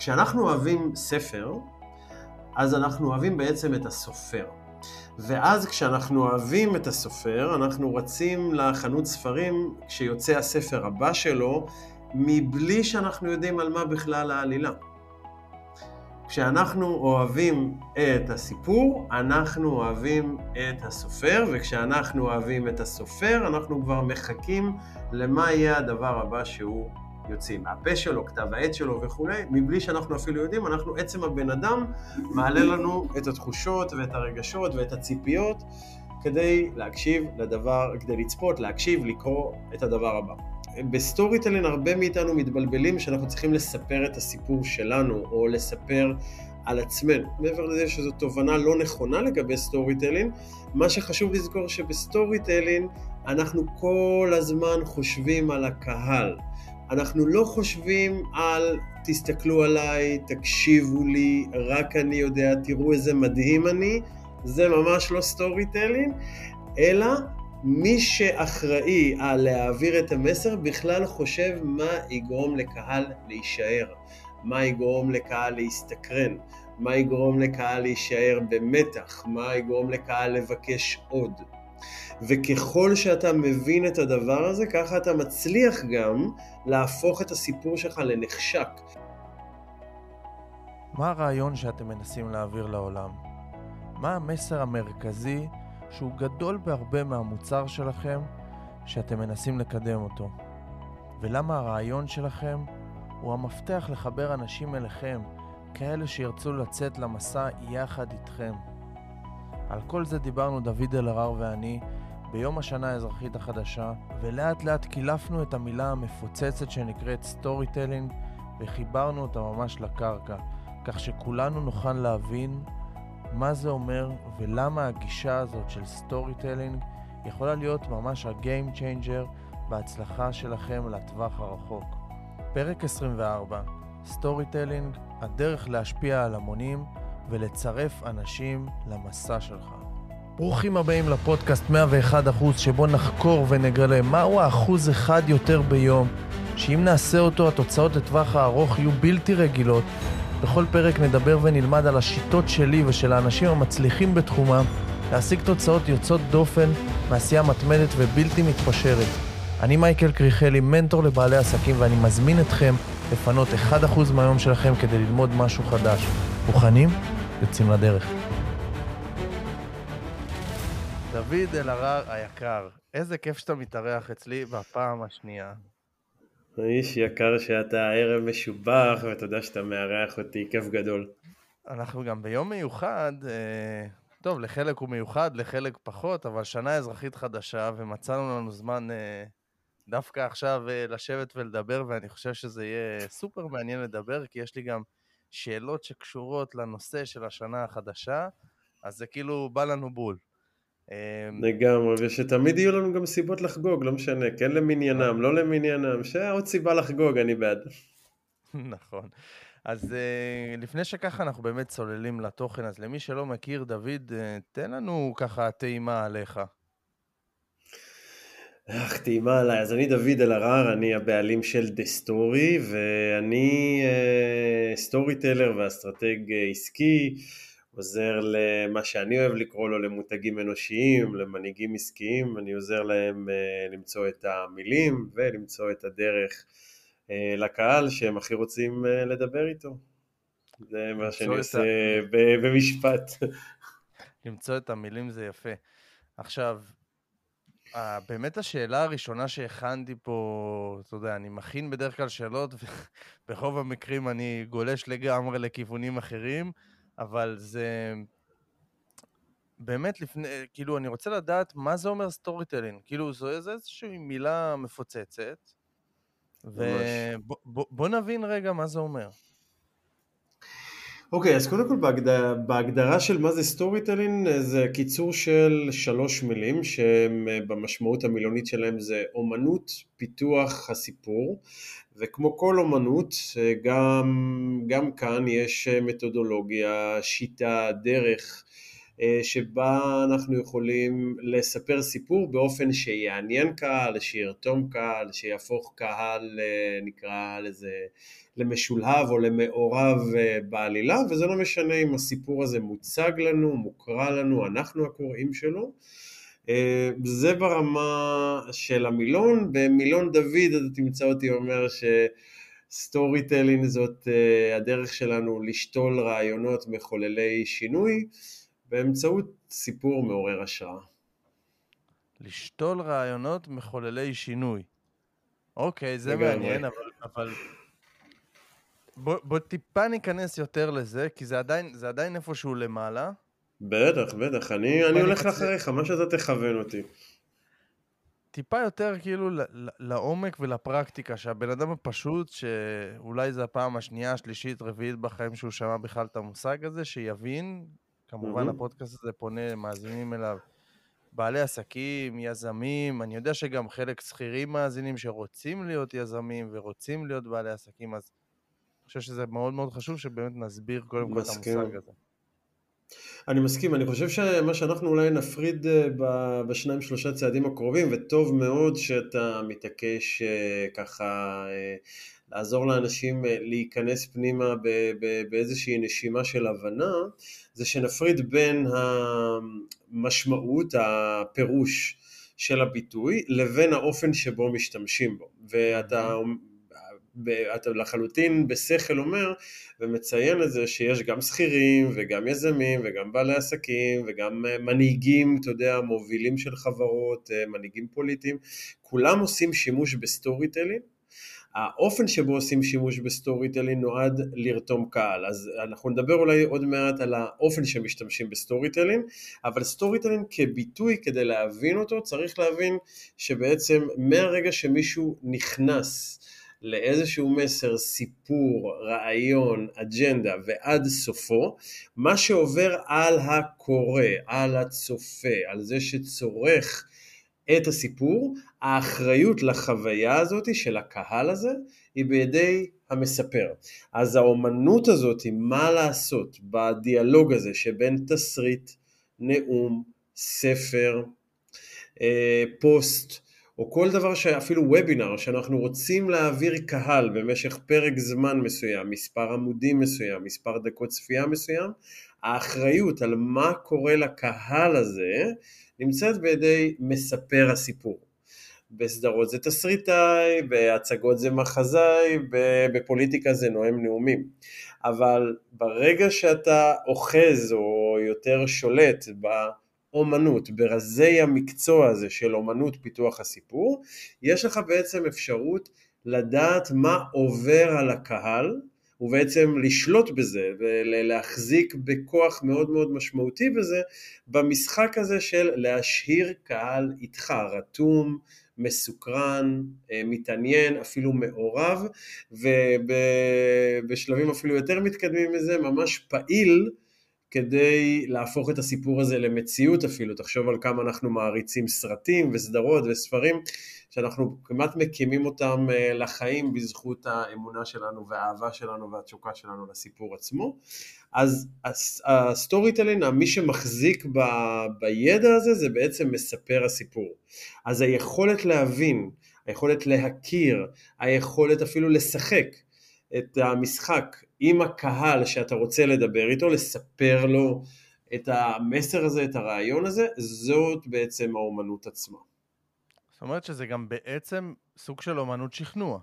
כשאנחנו אוהבים ספר, אז אנחנו אוהבים בעצם את הסופר. ואז כשאנחנו אוהבים את הסופר, אנחנו רצים לחנות ספרים כשיוצא הספר הבא שלו, מבלי שאנחנו יודעים על מה בכלל העלילה. כשאנחנו אוהבים את הסיפור, אנחנו אוהבים את הסופר, וכשאנחנו אוהבים את הסופר, אנחנו כבר מחכים למה יהיה הדבר הבא שהוא יוציא מהפה שלו, כתב העת שלו וכולי, מבלי שאנחנו אפילו יודעים, אנחנו, עצם הבן אדם, מעלה לנו את התחושות ואת הרגשות ואת הציפיות כדי להקשיב לדבר, כדי לצפות, להקשיב, לקרוא את הדבר הבא. ב-storytelling הרבה מאיתנו מתבלבלים שאנחנו צריכים לספר את הסיפור שלנו, או לספר על עצמנו. מעבר לזה שזו תובנה לא נכונה לגבי storytelling, מה שחשוב לזכור שב-storytelling אנחנו כל הזמן חושבים על הקהל. אנחנו לא חושבים על תסתכלו עליי, תקשיבו לי, רק אני יודע, תראו איזה מדהים אני, זה ממש לא storytelling, אלא מי שאחראי על להעביר את המסר בכלל חושב מה יגרום לקהל להישאר, מה יגרום לקהל להסתקרן, מה יגרום לקהל להישאר במתח, מה יגרום לקהל לבקש עוד. וככל שאתה מבין את הדבר הזה, ככה אתה מצליח גם להפוך את הסיפור שלך לנחשק. מה הרעיון שאתם מנסים להעביר לעולם? מה המסר המרכזי שהוא גדול בהרבה מהמוצר שלכם שאתם מנסים לקדם אותו? ולמה הרעיון שלכם הוא המפתח לחבר אנשים אליכם, כאלה שירצו לצאת למסע יחד איתכם. על כל זה דיברנו דוד אלהרר ואני ביום השנה האזרחית החדשה, ולאט לאט קילפנו את המילה המפוצצת שנקראת storytelling וחיברנו אותה ממש לקרקע, כך שכולנו נוכל להבין מה זה אומר ולמה הגישה הזאת של storytelling יכולה להיות ממש ה-game changer בהצלחה שלכם לטווח הרחוק. פרק 24, storytelling, הדרך להשפיע על המונים ולצרף אנשים למסע שלך. ברוכים הבאים לפודקאסט 101% שבו נחקור ונגלה מהו האחוז אחד יותר ביום, שאם נעשה אותו התוצאות לטווח הארוך יהיו בלתי רגילות. בכל פרק נדבר ונלמד על השיטות שלי ושל האנשים המצליחים בתחומם להשיג תוצאות יוצאות דופן מעשייה מתמדת ובלתי מתפשרת. אני מייקל קריכלי, מנטור לבעלי עסקים, ואני מזמין אתכם לפנות 1% מהיום שלכם כדי ללמוד משהו חדש. מוכנים? יוצאים לדרך. דוד אלהרר היקר, איזה כיף שאתה מתארח אצלי בפעם השנייה. איש יקר שאתה ערב משובח, ואתה יודע שאתה מארח אותי, כיף גדול. אנחנו גם ביום מיוחד, אה, טוב, לחלק הוא מיוחד, לחלק פחות, אבל שנה אזרחית חדשה, ומצאנו לנו זמן אה, דווקא עכשיו אה, לשבת ולדבר, ואני חושב שזה יהיה סופר מעניין לדבר, כי יש לי גם שאלות שקשורות לנושא של השנה החדשה, אז זה כאילו בא לנו בול. אמ, לגמרי, ושתמיד יהיו לנו גם סיבות לחגוג, לא משנה, כן למניינם, לא למניינם, שעוד סיבה לחגוג, אני בעד. נכון. אז אה, לפני שככה אנחנו באמת צוללים לתוכן, אז למי שלא מכיר, דוד, אה, תן לנו ככה טעימה עליך. אך, טעימה עליי. אז אני דוד אלהרר, אני הבעלים של The Story, ואני story uh, teller ואסטרטג עסקי. עוזר למה שאני אוהב לקרוא לו למותגים אנושיים, למנהיגים עסקיים, אני עוזר להם uh, למצוא את המילים ולמצוא את הדרך uh, לקהל שהם הכי רוצים uh, לדבר איתו. זה מה שאני עושה ה... במשפט. למצוא את המילים זה יפה. עכשיו, באמת השאלה הראשונה שהכנתי פה, אתה יודע, אני מכין בדרך כלל שאלות, וברוב המקרים אני גולש לגמרי לכיוונים אחרים. אבל זה באמת לפני, כאילו, אני רוצה לדעת מה זה אומר storytelling. כאילו, זו איזושהי מילה מפוצצת, ובוא נבין רגע מה זה אומר. אוקיי, okay, אז קודם כל בהגדרה, בהגדרה של מה זה storytelling זה קיצור של שלוש מילים שבמשמעות המילונית שלהם זה אומנות פיתוח הסיפור. וכמו כל אומנות, גם, גם כאן יש מתודולוגיה, שיטה, דרך אה, שבה אנחנו יכולים לספר סיפור באופן שיעניין קהל, שירתום קהל, שיהפוך קהל, אה, נקרא לזה, למשולהב או למעורב אה, בעלילה, וזה לא משנה אם הסיפור הזה מוצג לנו, מוקרא לנו, אנחנו הקוראים שלו. זה ברמה של המילון, במילון דוד אתה תמצא אותי אומר ש storytelling זאת הדרך שלנו לשתול רעיונות מחוללי שינוי. באמצעות סיפור מעורר השראה. לשתול רעיונות מחוללי שינוי. אוקיי, זה מעניין, אבל... אבל... בוא, בוא טיפה ניכנס יותר לזה, כי זה עדיין, זה עדיין איפשהו למעלה. בטח, בטח, אני, אני הולך אחריך, מה שאתה תכוון אותי. טיפה יותר כאילו לעומק ולפרקטיקה, שהבן אדם הפשוט, שאולי זו הפעם השנייה, השלישית, רביעית בחיים שהוא שמע בכלל את המושג הזה, שיבין כמובן mm-hmm. הפודקאסט הזה פונה, מאזינים אליו בעלי עסקים, יזמים, אני יודע שגם חלק שכירים מאזינים שרוצים להיות יזמים ורוצים להיות בעלי עסקים, אז אני חושב שזה מאוד מאוד חשוב שבאמת נסביר קודם כל את המושג הזה. אני מסכים, אני חושב שמה שאנחנו אולי נפריד אה, בשניים שלושה צעדים הקרובים, וטוב מאוד שאתה מתעקש אה, ככה אה, לעזור לאנשים להיכנס פנימה באיזושהי נשימה של הבנה, זה שנפריד בין המשמעות, הפירוש של הביטוי, לבין האופן שבו משתמשים בו. ואתה אתה לחלוטין בשכל אומר ומציין את זה שיש גם שכירים וגם יזמים וגם בעלי עסקים וגם אה, מנהיגים, אתה יודע, מובילים של חברות, אה, מנהיגים פוליטיים, כולם עושים שימוש ב storytelling האופן שבו עושים שימוש ב storytelling נועד לרתום קהל, אז אנחנו נדבר אולי עוד מעט על האופן שמשתמשים ב storytelling, אבל storytelling כביטוי כדי להבין אותו צריך להבין שבעצם מהרגע שמישהו נכנס לאיזשהו מסר, סיפור, רעיון, אג'נדה ועד סופו, מה שעובר על הקורא, על הצופה, על זה שצורך את הסיפור, האחריות לחוויה הזאת של הקהל הזה היא בידי המספר. אז האומנות הזאת, מה לעשות בדיאלוג הזה שבין תסריט, נאום, ספר, אה, פוסט, או כל דבר שאפילו וובינר שאנחנו רוצים להעביר קהל במשך פרק זמן מסוים, מספר עמודים מסוים, מספר דקות צפייה מסוים, האחריות על מה קורה לקהל הזה נמצאת בידי מספר הסיפור. בסדרות זה תסריטאי, בהצגות זה מחזאי, בפוליטיקה זה נואם נאומים. אבל ברגע שאתה אוחז או יותר שולט ב... אומנות, ברזי המקצוע הזה של אומנות פיתוח הסיפור, יש לך בעצם אפשרות לדעת מה עובר על הקהל ובעצם לשלוט בזה ולהחזיק בכוח מאוד מאוד משמעותי בזה במשחק הזה של להשאיר קהל איתך רתום, מסוקרן, אה, מתעניין, אפילו מעורב ובשלבים אפילו יותר מתקדמים מזה ממש פעיל כדי להפוך את הסיפור הזה למציאות אפילו, תחשוב על כמה אנחנו מעריצים סרטים וסדרות וספרים שאנחנו כמעט מקימים אותם אה, לחיים בזכות האמונה שלנו והאהבה שלנו והתשוקה שלנו לסיפור עצמו. אז ה storytelling, מי שמחזיק ב, בידע הזה זה בעצם מספר הסיפור. אז היכולת להבין, היכולת להכיר, היכולת אפילו לשחק את המשחק עם הקהל שאתה רוצה לדבר איתו, לספר לו את המסר הזה, את הרעיון הזה, זאת בעצם האומנות עצמה. זאת אומרת שזה גם בעצם סוג של אומנות שכנוע.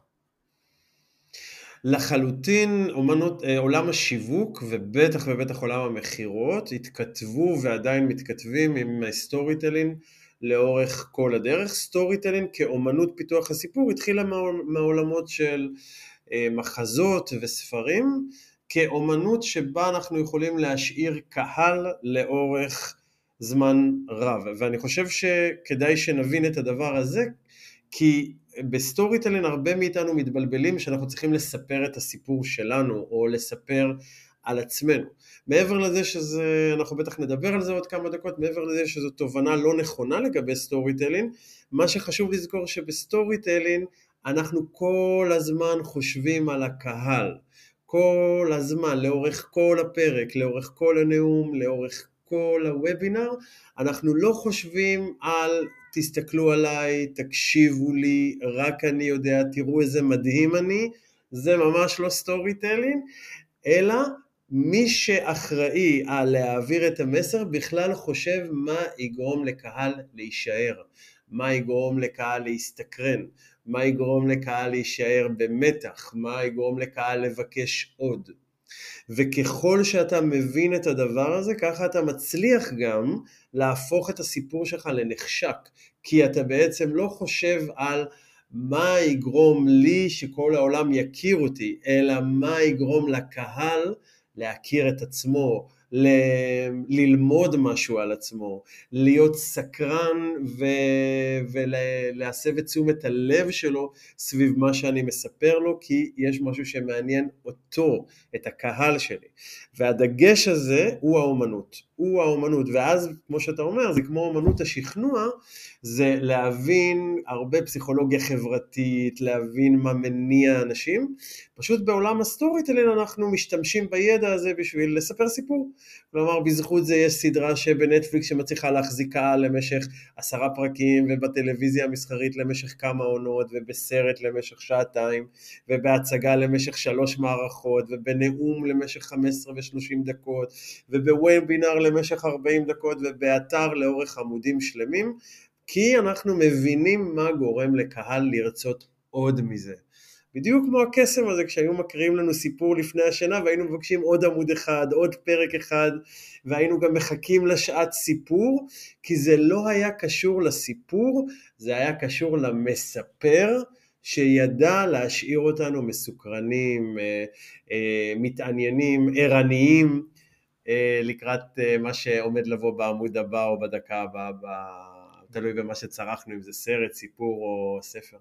לחלוטין אומנות, אה, עולם השיווק ובטח ובטח עולם המכירות התכתבו ועדיין מתכתבים עם storytelling לאורך כל הדרך. storytelling כאומנות פיתוח הסיפור התחילה מהעולמות של אה, מחזות וספרים כאומנות שבה אנחנו יכולים להשאיר קהל לאורך זמן רב. ואני חושב שכדאי שנבין את הדבר הזה, כי ב storytelling הרבה מאיתנו מתבלבלים שאנחנו צריכים לספר את הסיפור שלנו, או לספר על עצמנו. מעבר לזה שזה, אנחנו בטח נדבר על זה עוד כמה דקות, מעבר לזה שזו תובנה לא נכונה לגבי סטורי טלין, מה שחשוב לזכור שבסטורי טלין אנחנו כל הזמן חושבים על הקהל, כל הזמן, לאורך כל הפרק, לאורך כל הנאום, לאורך כל הוובינר, אנחנו לא חושבים על תסתכלו עליי, תקשיבו לי, רק אני יודע, תראו איזה מדהים אני, זה ממש לא storytelling, אלא מי שאחראי על להעביר את המסר בכלל חושב מה יגרום לקהל להישאר, מה יגרום לקהל להסתקרן, מה יגרום לקהל להישאר במתח, מה יגרום לקהל לבקש עוד. וככל שאתה מבין את הדבר הזה, ככה אתה מצליח גם להפוך את הסיפור שלך לנחשק, כי אתה בעצם לא חושב על מה יגרום לי שכל העולם יכיר אותי, אלא מה יגרום לקהל להכיר את עצמו, ל- ללמוד משהו על עצמו, להיות סקרן ו- ולהסב את תשומת הלב שלו סביב מה שאני מספר לו, כי יש משהו שמעניין אותו, את הקהל שלי. והדגש הזה הוא האומנות, הוא האומנות, ואז כמו שאתה אומר, זה כמו אומנות השכנוע, זה להבין הרבה פסיכולוגיה חברתית, להבין מה מניע אנשים, פשוט בעולם ה storytelling אנחנו משתמשים בידע הזה בשביל לספר סיפור. כלומר, בזכות זה יש סדרה שבנטפליקס שמצליחה להחזיק קהל למשך עשרה פרקים, ובטלוויזיה המסחרית למשך כמה עונות, ובסרט למשך שעתיים, ובהצגה למשך שלוש מערכות, ובנאום למשך 15 ו-30 דקות, ובוובינר למשך 40 דקות, ובאתר לאורך עמודים שלמים, כי אנחנו מבינים מה גורם לקהל לרצות עוד מזה. בדיוק כמו הקסם הזה כשהיו מקריאים לנו סיפור לפני השינה והיינו מבקשים עוד עמוד אחד, עוד פרק אחד והיינו גם מחכים לשעת סיפור כי זה לא היה קשור לסיפור, זה היה קשור למספר שידע להשאיר אותנו מסוקרנים, אה, אה, מתעניינים, ערניים אה, לקראת מה שעומד לבוא בעמוד הבא או בדקה הבאה, תלוי במה שצרכנו, אם זה סרט, סיפור או ספר.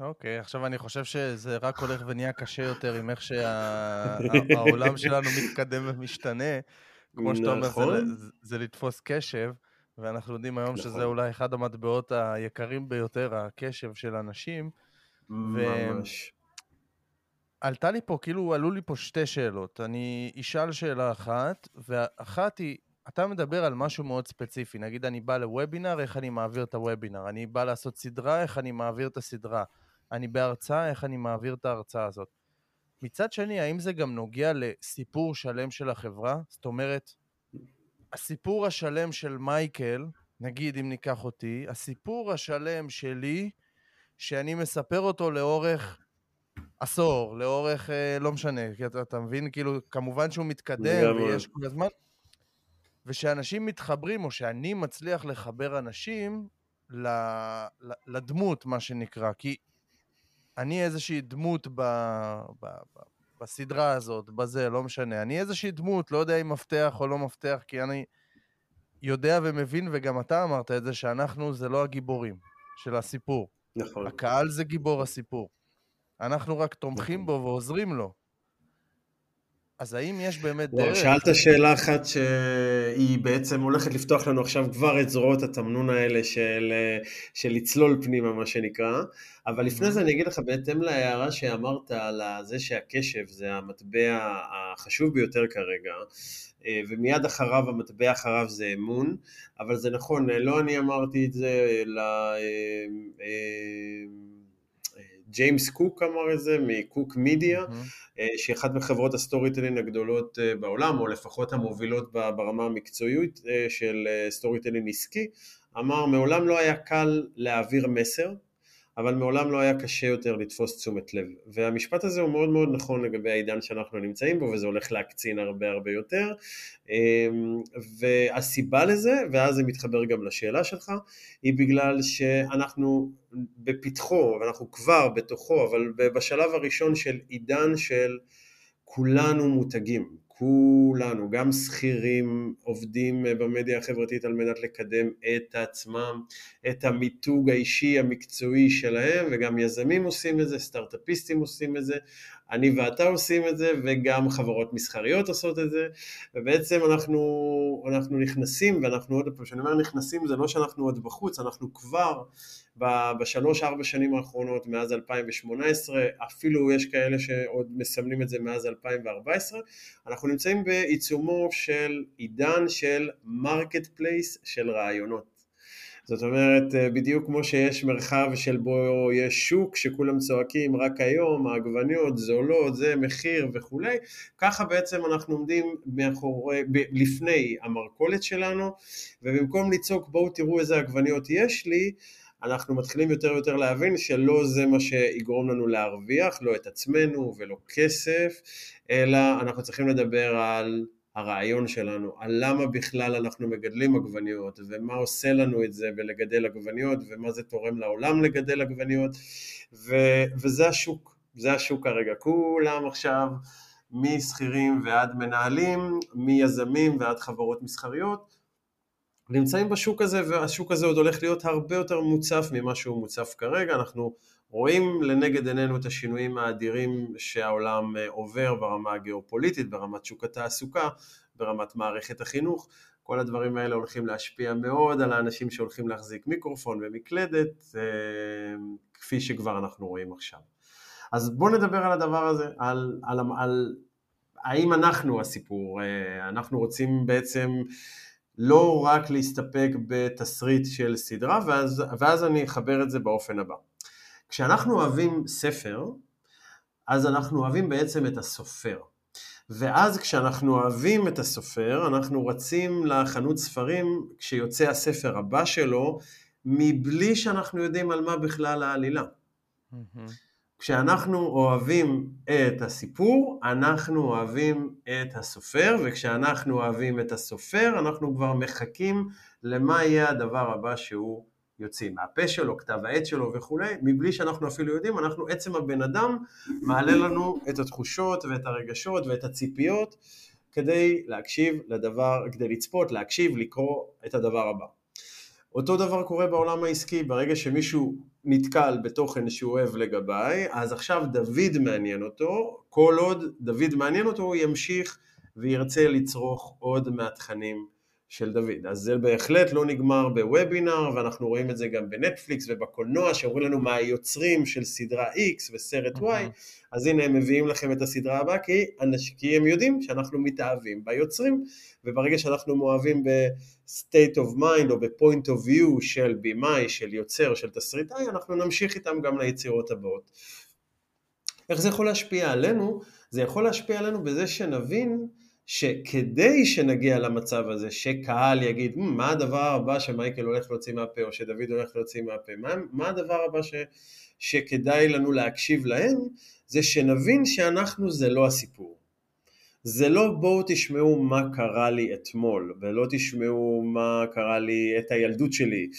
אוקיי, okay, עכשיו אני חושב שזה רק הולך ונהיה קשה יותר עם איך שהעולם שה, שלנו מתקדם ומשתנה. כמו שאתה אומר, זה, נכון. זה, זה לתפוס קשב, ואנחנו יודעים היום נכון. שזה אולי אחד המטבעות היקרים ביותר, הקשב של אנשים. ממש. עלתה לי פה, כאילו עלו לי פה שתי שאלות. אני אשאל שאלה אחת, ואחת היא, אתה מדבר על משהו מאוד ספציפי, נגיד אני בא לוובינר, איך אני מעביר את הוובינר, אני בא לעשות סדרה, איך אני מעביר את הסדרה. אני בהרצאה, איך אני מעביר את ההרצאה הזאת. מצד שני, האם זה גם נוגע לסיפור שלם של החברה? זאת אומרת, הסיפור השלם של מייקל, נגיד אם ניקח אותי, הסיפור השלם שלי, שאני מספר אותו לאורך עשור, לאורך, אה, לא משנה, כי אתה, אתה מבין, כאילו, כמובן שהוא מתקדם ויש כל הזמן, ושאנשים מתחברים, או שאני מצליח לחבר אנשים לדמות, מה שנקרא, כי אני איזושהי דמות ב, ב, ב, בסדרה הזאת, בזה, לא משנה. אני איזושהי דמות, לא יודע אם מפתח או לא מפתח, כי אני יודע ומבין, וגם אתה אמרת את זה, שאנחנו זה לא הגיבורים של הסיפור. נכון. הקהל זה גיבור הסיפור. אנחנו רק תומכים נכון. בו ועוזרים לו. אז האם יש באמת דרך... שאלת שאלה אחת שהיא בעצם הולכת לפתוח לנו עכשיו כבר את זרועות התמנון האלה של, של לצלול פנימה, מה שנקרא, אבל לפני. זה אני אגיד לך, בהתאם להערה שאמרת על זה שהקשב זה המטבע החשוב ביותר כרגע, אה, ומיד אחריו, המטבע אחריו זה אמון, אבל זה נכון, לא אני אמרתי את זה, אלא... אה, אה, ג'יימס קוק אמר את זה, מקוק מידיה, mm-hmm. שהיא אחת מחברות ה storytelling הגדולות אה, בעולם, או לפחות המובילות ברמה המקצועית אה, של storytelling עסקי, אמר מעולם לא היה קל להעביר מסר, אבל מעולם לא היה קשה יותר לתפוס תשומת לב. והמשפט הזה הוא מאוד מאוד נכון לגבי העידן שאנחנו נמצאים בו, וזה הולך להקצין הרבה הרבה יותר. אמ, והסיבה לזה, ואז זה מתחבר גם לשאלה שלך, היא בגלל שאנחנו בפתחו, ואנחנו כבר בתוכו, אבל בשלב הראשון של עידן של כולנו מותגים. כולנו, גם שכירים עובדים במדיה החברתית על מנת לקדם את עצמם, את המיתוג האישי המקצועי שלהם, וגם יזמים עושים את זה, סטארט-אפיסטים עושים את זה. אני ואתה עושים את זה, וגם חברות מסחריות עושות את זה, ובעצם אנחנו, אנחנו נכנסים, ואנחנו עוד פעם, כשאני אומר נכנסים, זה לא שאנחנו עוד בחוץ, אנחנו כבר בשלוש-ארבע שנים האחרונות, מאז 2018, אפילו יש כאלה שעוד מסמנים את זה מאז 2014, אנחנו נמצאים בעיצומו של עידן של marketplace של רעיונות. זאת אומרת, אה, בדיוק כמו שיש מרחב של בו יש שוק שכולם צועקים רק היום, העגבניות זולות, זה מחיר וכולי, ככה בעצם אנחנו עומדים מאחורי, לפני המרכולת שלנו, ובמקום לצעוק בואו תראו איזה עגבניות יש לי, אנחנו מתחילים יותר ויותר להבין שלא זה מה שיגרום לנו להרוויח, לא את עצמנו ולא כסף, אלא אנחנו צריכים לדבר על הרעיון שלנו, על למה בכלל אנחנו מגדלים עגבניות ומה עושה לנו את זה בלגדל עגבניות ומה זה תורם לעולם לגדל עגבניות ו, וזה השוק, זה השוק כרגע, כולם עכשיו משכירים ועד מנהלים, מיזמים ועד חברות מסחריות נמצאים בשוק הזה והשוק הזה עוד הולך להיות הרבה יותר מוצף ממה שהוא מוצף כרגע, אנחנו רואים לנגד עינינו את השינויים האדירים שהעולם אה, עובר ברמה הגיאופוליטית, ברמת שוק התעסוקה, ברמת מערכת החינוך, כל הדברים האלה הולכים להשפיע מאוד על האנשים שהולכים להחזיק מיקרופון ומקלדת, אה, כפי שכבר אנחנו רואים עכשיו. אז בואו נדבר על הדבר הזה, על, על, על האם אנחנו הסיפור, אה, אנחנו רוצים בעצם לא רק להסתפק בתסריט של סדרה, ואז, ואז אני אחבר את זה באופן הבא. כשאנחנו אוהבים ספר, אז אנחנו אוהבים בעצם את הסופר. ואז כשאנחנו אוהבים את הסופר, אנחנו רצים לחנות ספרים כשיוצא הספר הבא שלו, מבלי שאנחנו יודעים על מה בכלל העלילה. Mm-hmm. כשאנחנו אוהבים את הסיפור, אנחנו אוהבים את הסופר, וכשאנחנו אוהבים את הסופר, אנחנו כבר מחכים למה יהיה הדבר הבא שהוא יוצאים מהפה שלו, כתב העת שלו וכולי, מבלי שאנחנו אפילו יודעים, אנחנו עצם הבן אדם מעלה לנו את התחושות ואת הרגשות ואת הציפיות כדי להקשיב לדבר, כדי לצפות, להקשיב, לקרוא את הדבר הבא. אותו דבר קורה בעולם העסקי, ברגע שמישהו נתקל בתוכן שהוא אוהב לגביי, אז עכשיו דוד מעניין אותו, כל עוד דוד מעניין אותו הוא ימשיך וירצה לצרוך עוד מהתכנים של דוד. אז זה בהחלט לא נגמר בוובינר, ואנחנו רואים את זה גם בנטפליקס ובקולנוע, שאומרים לנו מה היוצרים של סדרה X וסרט Y, אז הנה הם מביאים לכם את הסדרה הבאה, כי, כי הם יודעים שאנחנו מתאהבים ביוצרים, וברגע שאנחנו מאוהבים ב-state of mind או ב-point of view של בימאי, של יוצר, של תסריטאי, אנחנו נמשיך איתם גם ליצירות הבאות. איך זה יכול להשפיע עלינו? זה יכול להשפיע עלינו בזה שנבין שכדי שנגיע למצב הזה, שקהל יגיד, מה הדבר הבא שמייקל הולך להוציא מהפה, או שדוד הולך להוציא מהפה, מה, מה הדבר הבא ש, שכדאי לנו להקשיב להם, זה שנבין שאנחנו זה לא הסיפור. זה לא בואו תשמעו מה קרה לי אתמול, ולא תשמעו מה קרה לי את הילדות שלי,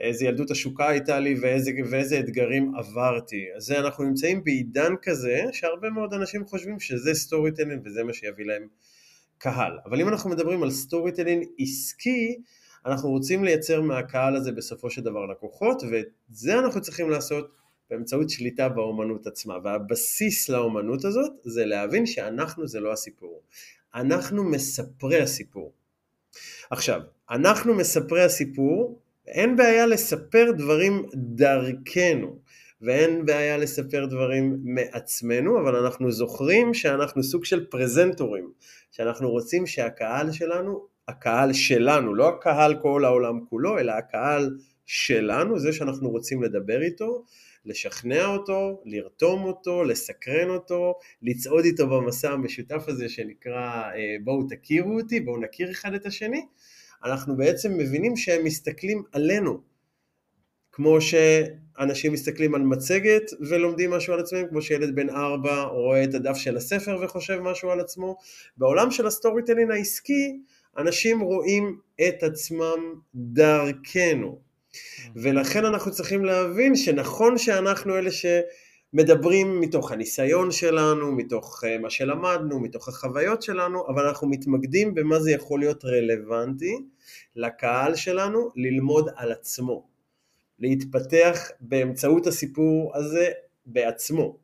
איזה ילדות עשוקה הייתה לי ואיזה, ואיזה אתגרים עברתי. אז אנחנו נמצאים בעידן כזה, שהרבה מאוד אנשים חושבים שזה storytelling וזה מה שיביא להם קהל. אבל אם אנחנו מדברים על storytelling עסקי, אנחנו רוצים לייצר מהקהל הזה בסופו של דבר לקוחות, ואת זה אנחנו צריכים לעשות באמצעות שליטה באומנות עצמה. והבסיס לאומנות הזאת זה להבין שאנחנו זה לא הסיפור. אנחנו מספרי הסיפור. עכשיו, אנחנו מספרי הסיפור, אין בעיה לספר דברים דרכנו. ואין בעיה לספר דברים מעצמנו, אבל אנחנו זוכרים שאנחנו סוג של פרזנטורים, שאנחנו רוצים שהקהל שלנו, הקהל שלנו, לא הקהל כל העולם כולו, אלא הקהל שלנו, זה שאנחנו רוצים לדבר איתו, לשכנע אותו, לרתום אותו, לסקרן אותו, לצעוד איתו במסע המשותף הזה שנקרא אה, בואו תכירו אותי, בואו נכיר אחד את השני, אנחנו בעצם מבינים שהם מסתכלים עלינו, כמו שאנשים מסתכלים על מצגת ולומדים משהו על עצמם, כמו שילד בן ארבע רואה את הדף של הספר וחושב משהו על עצמו. בעולם של ה storytelling העסקי, אנשים רואים את עצמם דרכנו. ולכן אנחנו צריכים להבין שנכון שאנחנו אלה שמדברים מתוך הניסיון שלנו, מתוך אה, מה שלמדנו, מתוך החוויות שלנו, אבל אנחנו מתמקדים במה זה יכול להיות רלוונטי לקהל שלנו ללמוד על עצמו. להתפתח באמצעות הסיפור הזה בעצמו.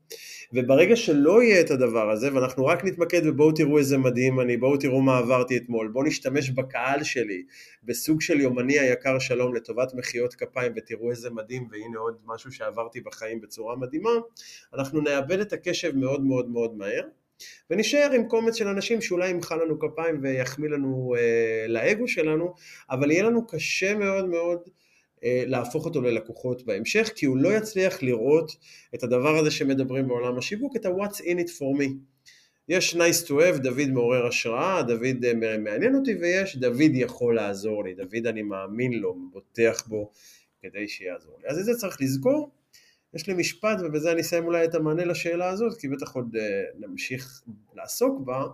וברגע שלא יהיה את הדבר הזה, ואנחנו רק נתמקד ובואו תראו איזה מדהים אני, בואו תראו מה עברתי אתמול, בואו נשתמש בקהל שלי בסוג של יומני היקר שלום לטובת מחיאות כפיים ותראו איזה מדהים והנה עוד משהו שעברתי בחיים בצורה מדהימה, אנחנו נאבד את הקשב מאוד מאוד מאוד מהר. ונשאר עם קומץ של אנשים שאולי ימחא לנו כפיים ויחמיא לנו אה, לאגו שלנו, אבל יהיה לנו קשה מאוד מאוד להפוך אותו ללקוחות בהמשך, כי הוא לא יצליח לראות את הדבר הזה שמדברים בעולם השיווק, את ה-What's in it for me. יש nice to have, דוד מעורר השראה, דוד אה, מעניין אותי, ויש דוד יכול לעזור לי, דוד אני מאמין לו, בוטח בו כדי שיעזור לי. אז את זה צריך לזכור. יש לי משפט, ובזה אני אסיים אולי את המענה לשאלה הזאת, כי בטח עוד אה, נמשיך לעסוק בה.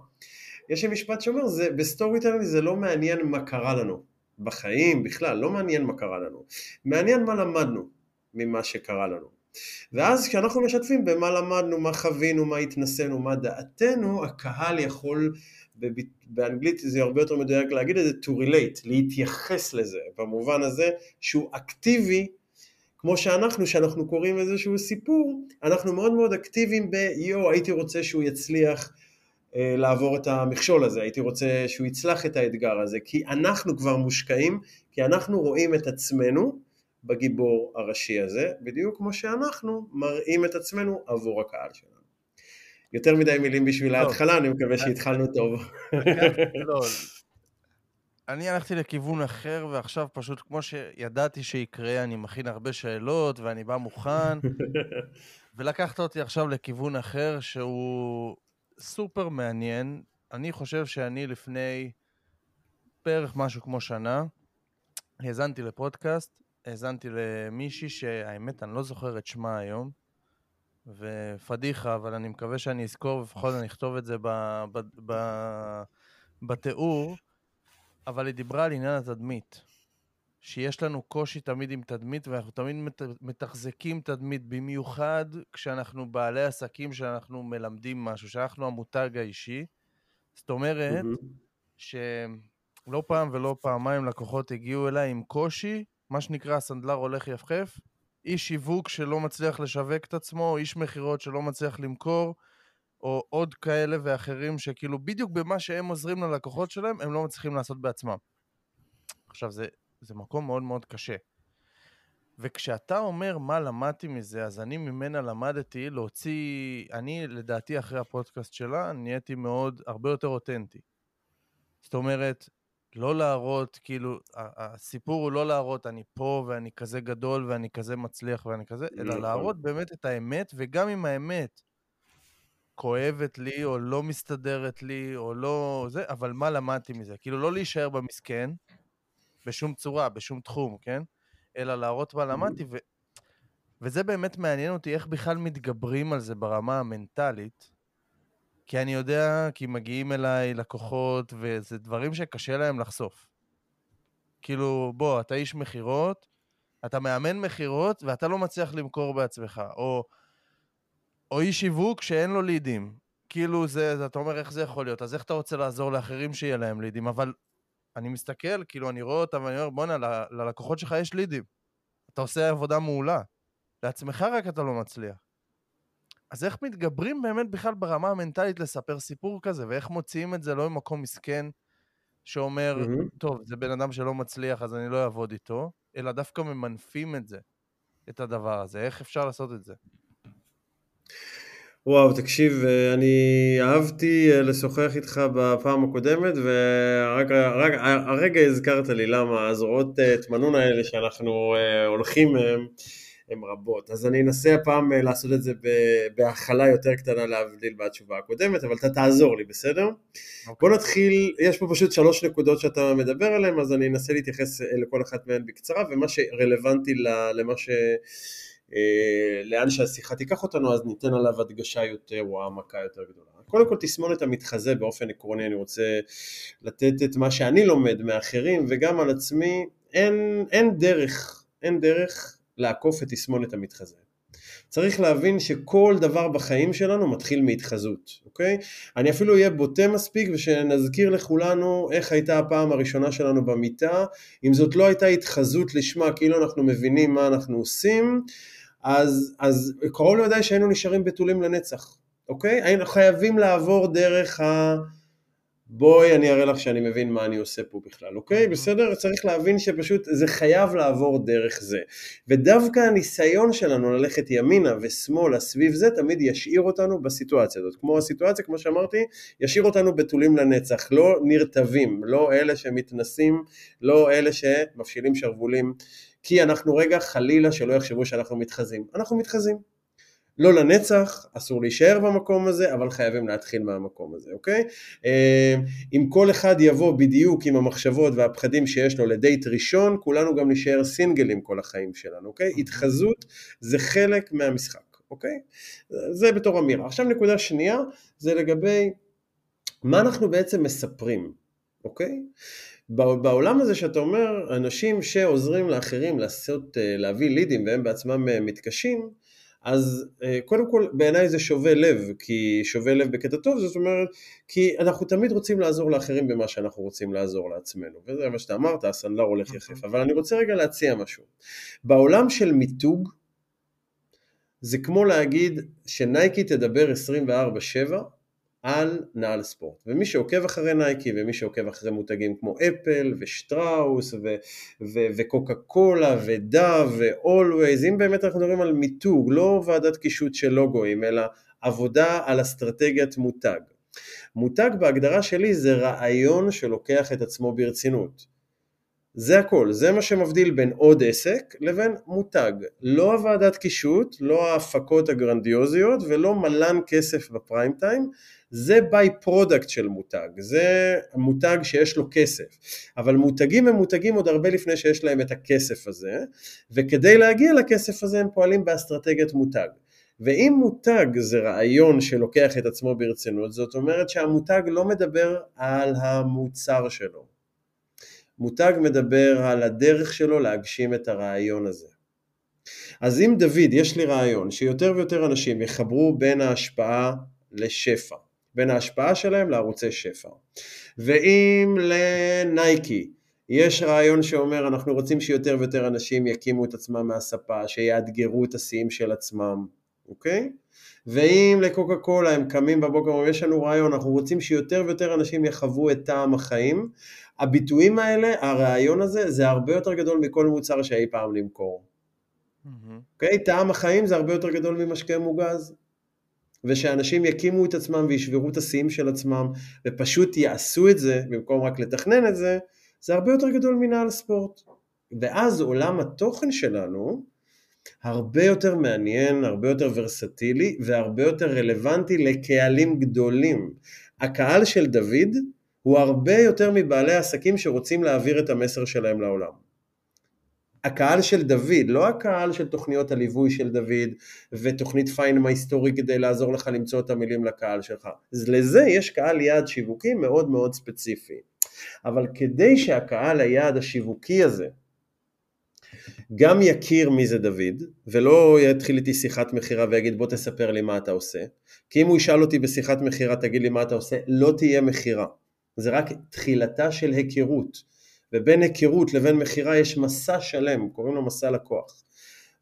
יש לי משפט שאומר, ב storytelling זה לא מעניין מה קרה לנו. בחיים בכלל, לא מעניין מה קרה לנו, מעניין מה למדנו ממה שקרה לנו. ואז כשאנחנו משתפים במה למדנו, מה חווינו, מה התנסינו, מה דעתנו, הקהל יכול, באנגלית זה הרבה יותר מדויק להגיד את זה, to relate, להתייחס לזה, במובן הזה שהוא אקטיבי, כמו שאנחנו, שאנחנו קוראים איזשהו סיפור, אנחנו מאוד מאוד אקטיביים ביו, הייתי רוצה שהוא יצליח לעבור את המכשול הזה, הייתי רוצה שהוא יצלח את האתגר הזה, כי אנחנו כבר מושקעים, כי אנחנו רואים את עצמנו בגיבור הראשי הזה, בדיוק כמו שאנחנו מראים את עצמנו עבור הקהל שלנו. יותר מדי מילים בשביל ההתחלה, אני מקווה שהתחלנו טוב. לא, אני הלכתי לכיוון אחר, ועכשיו פשוט כמו שידעתי שיקרה, אני מכין הרבה שאלות, ואני בא מוכן, ולקחת אותי עכשיו לכיוון אחר שהוא סופר מעניין. אני חושב שאני לפני בערך משהו כמו שנה, האזנתי לפודקאסט, האזנתי למישהי שהאמת אני לא זוכר את שמה היום, ופדיחה, אבל אני מקווה שאני אזכור, ובכל זאת אני אכתוב את זה ב, ב, ב, בתיאור, אבל היא דיברה על עניין התדמית. שיש לנו קושי תמיד עם תדמית, ואנחנו תמיד מתחזקים תדמית, במיוחד כשאנחנו בעלי עסקים שאנחנו מלמדים משהו, שאנחנו המותג האישי. זאת אומרת, mm-hmm. שלא פעם ולא פעמיים לקוחות הגיעו אליי עם קושי, מה שנקרא הסנדלר הולך יפחף, איש שיווק שלא מצליח לשווק את עצמו, איש מכירות שלא מצליח למכור, או עוד כאלה ואחרים שכאילו בדיוק במה שהם עוזרים ללקוחות שלהם, הם לא מצליחים לעשות בעצמם. עכשיו, זה זה מקום מאוד מאוד קשה. וכשאתה אומר מה למדתי מזה, אז אני ממנה למדתי להוציא, אני לדעתי אחרי הפודקאסט שלה נהייתי מאוד, הרבה יותר אותנטי. זאת אומרת, לא להראות, כאילו, הסיפור הוא לא להראות אני פה ואני כזה גדול ואני כזה מצליח ואני כזה, אלא נכון. להראות באמת את האמת, וגם אם האמת כואבת לי או לא מסתדרת לי או לא זה, אבל מה למדתי מזה? כאילו לא להישאר במסכן, בשום צורה, בשום תחום, כן? אלא להראות מה למדתי, ו... וזה באמת מעניין אותי איך בכלל מתגברים על זה ברמה המנטלית, כי אני יודע, כי מגיעים אליי לקוחות, וזה דברים שקשה להם לחשוף. כאילו, בוא, אתה איש מכירות, אתה מאמן מכירות, ואתה לא מצליח למכור בעצמך, או, או איש שיווק שאין לו לידים. כאילו, זה, אתה אומר, איך זה יכול להיות? אז איך אתה רוצה לעזור לאחרים שיהיה להם לידים? אבל אני מסתכל, כאילו, אני רואה אותם ואני אומר, בואנה, ללקוחות שלך יש לידים. אתה עושה עבודה מעולה. לעצמך רק אתה לא מצליח. אז איך מתגברים באמת בכלל ברמה המנטלית לספר סיפור כזה, ואיך מוציאים את זה לא ממקום מסכן שאומר, mm-hmm. טוב, זה בן אדם שלא מצליח אז אני לא אעבוד איתו, אלא דווקא ממנפים את זה, את הדבר הזה. איך אפשר לעשות את זה? וואו, תקשיב, אה, אני אהבתי אה, לשוחח איתך בפעם הקודמת, והרגע הזכרת לי למה הזרועות אה, תמנון האלה שאנחנו הולכים מהם, הן רבות. אז אני אנסה הפעם לעשות את זה בהכלה יותר קטנה להבדיל מהתשובה הקודמת, אבל אתה תעזור לי, בסדר? Okay. אוקיי. בוא נתחיל, יש פה פשוט שלוש נקודות שאתה מדבר עליהן, אז אני אנסה להתייחס לכל אחת מהן בקצרה, ומה שרלוונטי למה ש... אה, לאן שהשיחה תיקח אותנו אז ניתן עליו הדגשה יותר או העמקה יותר גדולה. קודם כל תסמונת המתחזה באופן עקרוני אני רוצה לתת את מה שאני לומד מאחרים וגם על עצמי אין, אין דרך, אין דרך לעקוף את תסמונת המתחזה. צריך להבין שכל דבר בחיים שלנו מתחיל מהתחזות, אוקיי? אני אפילו אהיה בוטה מספיק ושנזכיר לכולנו איך הייתה הפעם הראשונה שלנו במיטה, אם זאת לא הייתה התחזות לשמה כאילו אנחנו מבינים מה אנחנו עושים, אז, אז קרוב לוודאי שהיינו נשארים בתולים לנצח, אוקיי? היינו חייבים לעבור דרך ה... בואי אני אראה לך שאני מבין מה אני עושה פה בכלל, אוקיי? בסדר? צריך להבין שפשוט זה חייב לעבור דרך זה. ודווקא הניסיון שלנו ללכת ימינה ושמאלה סביב זה תמיד ישאיר אותנו בסיטואציה הזאת. כמו הסיטואציה, כמו שאמרתי, ישאיר אותנו בתולים לנצח, לא נרטבים, לא אלה שמתנסים, לא אלה שמפשילים שרוולים, כי אנחנו רגע חלילה שלא יחשבו שאנחנו מתחזים. אנחנו מתחזים. לא לנצח, אסור להישאר במקום הזה, אבל חייבים להתחיל מהמקום הזה, אוקיי? אה, אם כל אחד יבוא בדיוק עם המחשבות והפחדים שיש לו לדייט ראשון, כולנו גם נשאר סינגלים כל החיים שלנו, אוקיי? אוקיי. התחזות זה חלק מהמשחק, אוקיי? זה בתור אמירה. עכשיו נקודה שנייה, זה לגבי מה אנחנו בעצם מספרים, אוקיי? בעולם הזה שאתה אומר, אנשים שעוזרים לאחרים לעשות, אה, להביא לידים והם בעצמם אה, מתקשים, אז אה, קודם כל בעיניי זה שובה לב, כי שובה לב בקטע טוב, זאת אומרת, כי אנחנו תמיד רוצים לעזור לאחרים במה שאנחנו רוצים לעזור לעצמנו, וזה מה שאתה אמרת, הסנדלר הולך נכון. יחף, אבל אני רוצה רגע להציע משהו. בעולם של מיתוג, זה כמו להגיד שנייקי תדבר 24/7 על נעל ספורט. ומי שעוקב אחרי נייקי ומי שעוקב אחרי מותגים כמו אפל ושטראוס ו- ו- וקוקה קולה ודאב ואולווייז, אם באמת אנחנו מדברים על מיתוג, לא ועדת קישוט של לוגוים, אלא עבודה על אסטרטגיית מותג. מותג בהגדרה שלי זה רעיון שלוקח את עצמו ברצינות. זה הכל, זה מה שמבדיל בין עוד עסק לבין מותג. לא הוועדת קישוט, לא ההפקות הגרנדיוזיות ולא מלאן כסף בפריים טיים, זה by-product של מותג, זה מותג שיש לו כסף, אבל מותגים הם מותגים עוד הרבה לפני שיש להם את הכסף הזה, וכדי להגיע לכסף הזה הם פועלים באסטרטגיית מותג. ואם מותג זה רעיון שלוקח את עצמו ברצינות, זאת אומרת שהמותג לא מדבר על המוצר שלו. מותג מדבר על הדרך שלו להגשים את הרעיון הזה. אז אם דוד, יש לי רעיון שיותר ויותר אנשים יחברו בין ההשפעה לשפע, בין ההשפעה שלהם לערוצי שפע. ואם לנייקי יש רעיון שאומר אנחנו רוצים שיותר ויותר אנשים יקימו את עצמם מהספה, שיאתגרו את השיאים של עצמם, אוקיי? ואם לקוקה קולה הם קמים בבוקר ואומרים יש לנו רעיון, אנחנו רוצים שיותר ויותר אנשים יחוו את טעם החיים, הביטויים האלה, הרעיון הזה, זה הרבה יותר גדול מכל מוצר שאי פעם למכור. אוקיי? Mm-hmm. Okay? טעם החיים זה הרבה יותר גדול ממשקה מוגז. ושאנשים יקימו את עצמם וישברו את השיאים של עצמם ופשוט יעשו את זה במקום רק לתכנן את זה, זה הרבה יותר גדול מנהל ספורט. ואז עולם התוכן שלנו הרבה יותר מעניין, הרבה יותר ורסטילי והרבה יותר רלוונטי לקהלים גדולים. הקהל של דוד הוא הרבה יותר מבעלי עסקים שרוצים להעביר את המסר שלהם לעולם. הקהל של דוד, לא הקהל של תוכניות הליווי של דוד ותוכנית פיינמה היסטורי כדי לעזור לך למצוא את המילים לקהל שלך. אז לזה יש קהל יעד שיווקי מאוד מאוד ספציפי. אבל כדי שהקהל היעד השיווקי הזה גם יכיר מי זה דוד, ולא יתחיל איתי שיחת מכירה ויגיד בוא תספר לי מה אתה עושה, כי אם הוא ישאל אותי בשיחת מכירה תגיד לי מה אתה עושה, לא תהיה מכירה. זה רק תחילתה של היכרות. ובין היכרות לבין מכירה יש מסע שלם, קוראים לו מסע לקוח,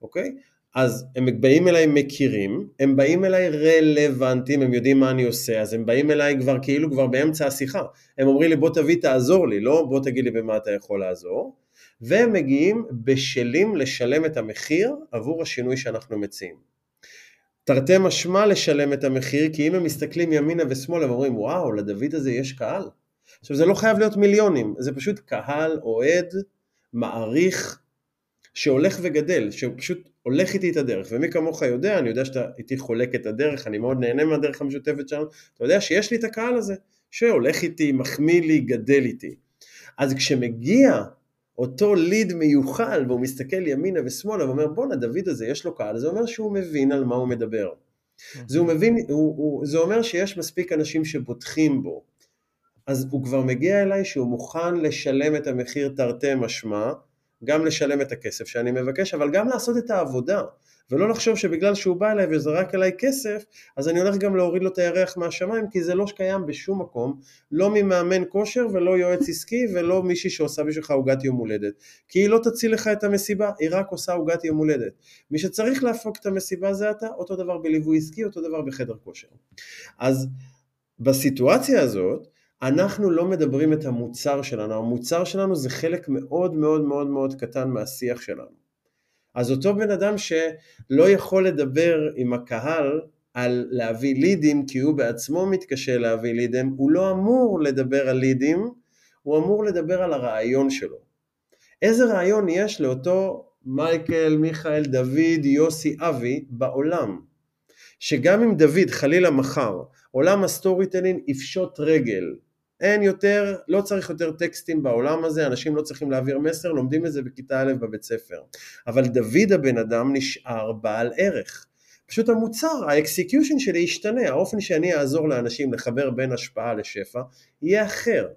אוקיי? אז הם באים אליי מכירים, הם באים אליי רלוונטיים, הם יודעים מה אני עושה, אז הם באים אליי כבר כאילו כבר באמצע השיחה. הם אומרים לי בוא תביא תעזור לי, לא בוא תגיד לי במה אתה יכול לעזור, והם מגיעים בשלים לשלם את המחיר עבור השינוי שאנחנו מציעים. תרתי משמע לשלם את המחיר, כי אם הם מסתכלים ימינה ושמאלה ואומרים וואו, לדוד הזה יש קהל, עכשיו זה לא חייב להיות מיליונים, זה פשוט קהל אוהד, מעריך, שהולך וגדל, שפשוט הולך איתי את הדרך, ומי כמוך יודע, אני יודע שאתה איתי חולק את הדרך, אני מאוד נהנה מהדרך המשותפת שלנו, אתה יודע שיש לי את הקהל הזה, שהולך איתי, מחמיא לי, גדל איתי. אז כשמגיע אותו ליד מיוחל והוא מסתכל ימינה ושמאלה ואומר בואנה דוד הזה יש לו קהל, זה אומר שהוא מבין על מה הוא מדבר. זה, הוא מבין, הוא, הוא, זה אומר שיש מספיק אנשים שבוטחים בו, אז הוא כבר מגיע אליי שהוא מוכן לשלם את המחיר תרתי משמע, גם לשלם את הכסף שאני מבקש, אבל גם לעשות את העבודה. ולא לחשוב שבגלל שהוא בא אליי וזרק עליי כסף, אז אני הולך גם להוריד לו את הירח מהשמיים, כי זה לא קיים בשום מקום, לא ממאמן כושר ולא יועץ עסקי ולא מישהי שעושה בשבילך עוגת יום הולדת, כי היא לא תציל לך את המסיבה, היא רק עושה עוגת יום הולדת. מי שצריך להפוק את המסיבה זה אתה, אותו דבר בליווי עסקי, אותו דבר בחדר כושר. אז בסיטואציה הזאת, אנחנו לא מדברים את המוצר שלנו, המוצר שלנו זה חלק מאוד מאוד מאוד מאוד קטן מהשיח שלנו. אז אותו בן אדם שלא יכול לדבר עם הקהל על להביא לידים כי הוא בעצמו מתקשה להביא לידים, הוא לא אמור לדבר על לידים, הוא אמור לדבר על הרעיון שלו. איזה רעיון יש לאותו מייקל, מיכאל, דוד, יוסי, אבי בעולם? שגם אם דוד חלילה מחר עולם ה storytelling יפשוט רגל אין יותר, לא צריך יותר טקסטים בעולם הזה, אנשים לא צריכים להעביר מסר, לומדים את זה בכיתה א' בבית ספר. אבל דוד הבן אדם נשאר בעל ערך. פשוט המוצר, ה execution שלי ישתנה, האופן שאני אעזור לאנשים לחבר בין השפעה לשפע, יהיה אחר.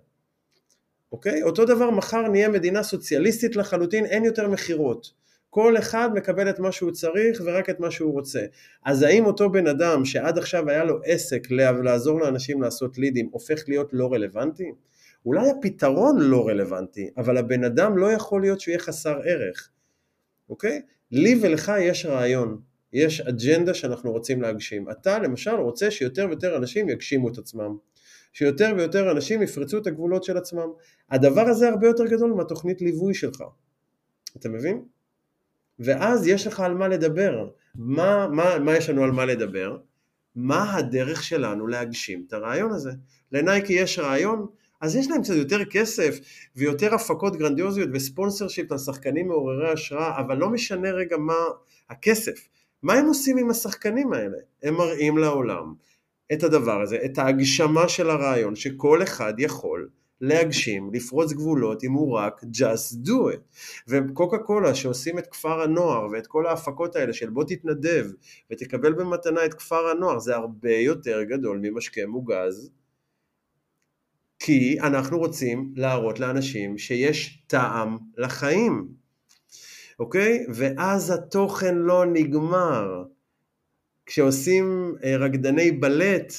אוקיי? אותו דבר מחר נהיה מדינה סוציאליסטית לחלוטין, אין יותר מכירות. כל אחד מקבל את מה שהוא צריך ורק את מה שהוא רוצה. אז האם אותו בן אדם שעד עכשיו היה לו עסק לעזור לאנשים לעשות לידים הופך להיות לא רלוונטי? אולי הפתרון לא רלוונטי, אבל הבן אדם לא יכול להיות שהוא יהיה חסר ערך, אוקיי? לי ולך יש רעיון, יש אג'נדה שאנחנו רוצים להגשים. אתה למשל רוצה שיותר ויותר אנשים יגשימו את עצמם. שיותר ויותר אנשים יפרצו את הגבולות של עצמם. הדבר הזה הרבה יותר גדול מהתוכנית ליווי שלך. אתה מבין? ואז יש לך על מה לדבר. מה, מה, מה יש לנו על מה לדבר? מה הדרך שלנו להגשים את הרעיון הזה? לנייקי יש רעיון, אז יש להם קצת יותר כסף ויותר הפקות גרנדיוזיות וספונסר שיפ לשחקנים מעוררי השראה, אבל לא משנה רגע מה הכסף. מה הם עושים עם השחקנים האלה? הם מראים לעולם את הדבר הזה, את ההגשמה של הרעיון שכל אחד יכול להגשים, לפרוץ גבולות אם הוא רק just do it. וקוקה קולה שעושים את כפר הנוער ואת כל ההפקות האלה של בוא תתנדב ותקבל במתנה את כפר הנוער זה הרבה יותר גדול ממשקה מוגז כי אנחנו רוצים להראות לאנשים שיש טעם לחיים, אוקיי? ואז התוכן לא נגמר. כשעושים אה, רקדני בלט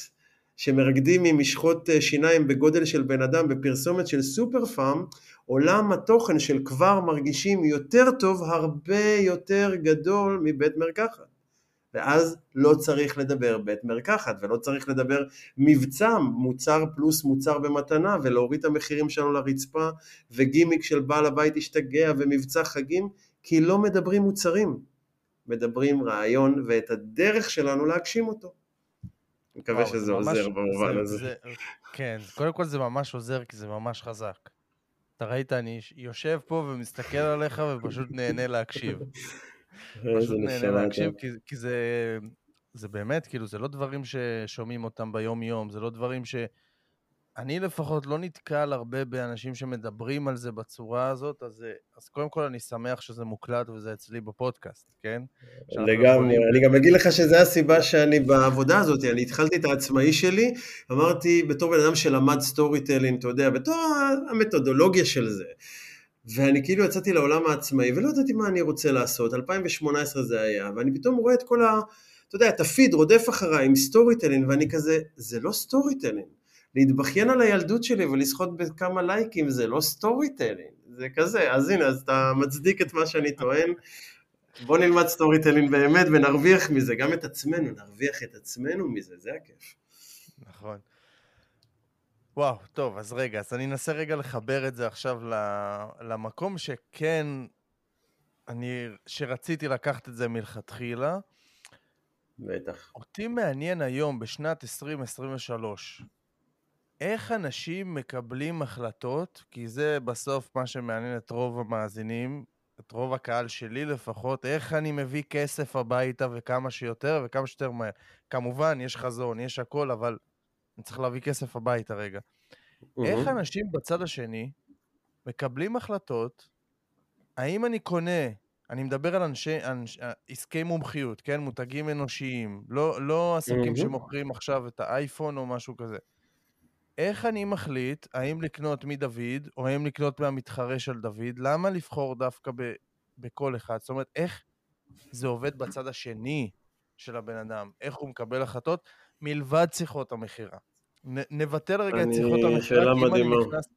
שמרקדים עם משחות אה, שיניים בגודל של בן אדם בפרסומת של סופר פארם, עולם התוכן של כבר מרגישים יותר טוב הרבה יותר גדול מבית מרקחת. ואז לא צריך לדבר בית מרקחת ולא צריך לדבר מבצע, מוצר פלוס מוצר במתנה ולהוריד את המחירים שלנו לרצפה וגימיק של בעל הבית השתגע ומבצע חגים כי לא מדברים מוצרים, מדברים רעיון ואת הדרך שלנו להגשים אותו. מקווה שזה עוזר במובן הזה. כן, קודם כל זה ממש עוזר, כי זה ממש חזק. אתה ראית, אני יושב פה ומסתכל עליך ופשוט נהנה להקשיב. פשוט נהנה להקשיב, כי, כי זה, זה באמת, כאילו, זה לא דברים ששומעים אותם ביום-יום, זה לא דברים ש... אני לפחות לא נתקל הרבה באנשים שמדברים על זה בצורה הזאת, אז, אז קודם כל אני שמח שזה מוקלט וזה אצלי בפודקאסט, כן? לגמרי, אני גם אגיד לך שזו הסיבה שאני בעבודה הזאת, אני התחלתי את העצמאי שלי, אמרתי בתור בן אדם שלמד storytelling, אתה יודע, בתור המתודולוגיה של זה. ואני כאילו יצאתי לעולם העצמאי ולא ידעתי מה אני רוצה לעשות, 2018 זה היה, ואני פתאום רואה את כל ה... אתה יודע, את הפיד רודף אחריי עם storytelling, ואני כזה, זה לא storytelling. להתבכיין על הילדות שלי ולזכות בכמה לייקים זה לא storytelling, זה כזה, אז הנה, אז אתה מצדיק את מה שאני טוען. בוא נלמד storytelling באמת ונרוויח מזה, גם את עצמנו, נרוויח את עצמנו מזה, זה הכיף. נכון. וואו, טוב, אז רגע, אז אני אנסה רגע לחבר את זה עכשיו למקום שכן, אני, שרציתי לקחת את זה מלכתחילה. בטח. אותי מעניין היום, בשנת 2023, איך אנשים מקבלים החלטות, כי זה בסוף מה שמעניין את רוב המאזינים, את רוב הקהל שלי לפחות, איך אני מביא כסף הביתה וכמה שיותר וכמה שיותר מהר. כמובן, יש חזון, יש הכל, אבל אני צריך להביא כסף הביתה רגע. Mm-hmm. איך אנשים בצד השני מקבלים החלטות, האם אני קונה, אני מדבר על אנשי, אנש, עסקי מומחיות, כן? מותגים אנושיים, לא, לא עסקים mm-hmm. שמוכרים עכשיו את האייפון או משהו כזה. איך אני מחליט האם לקנות מדוד, או האם לקנות מהמתחרה של דוד? למה לבחור דווקא ב, בכל אחד? זאת אומרת, איך, זה עובד בצד השני של הבן אדם, איך הוא מקבל החלטות, מלבד שיחות המכירה. נבטל רגע את שיחות המכירה, שאלה מדהימה. נכנס,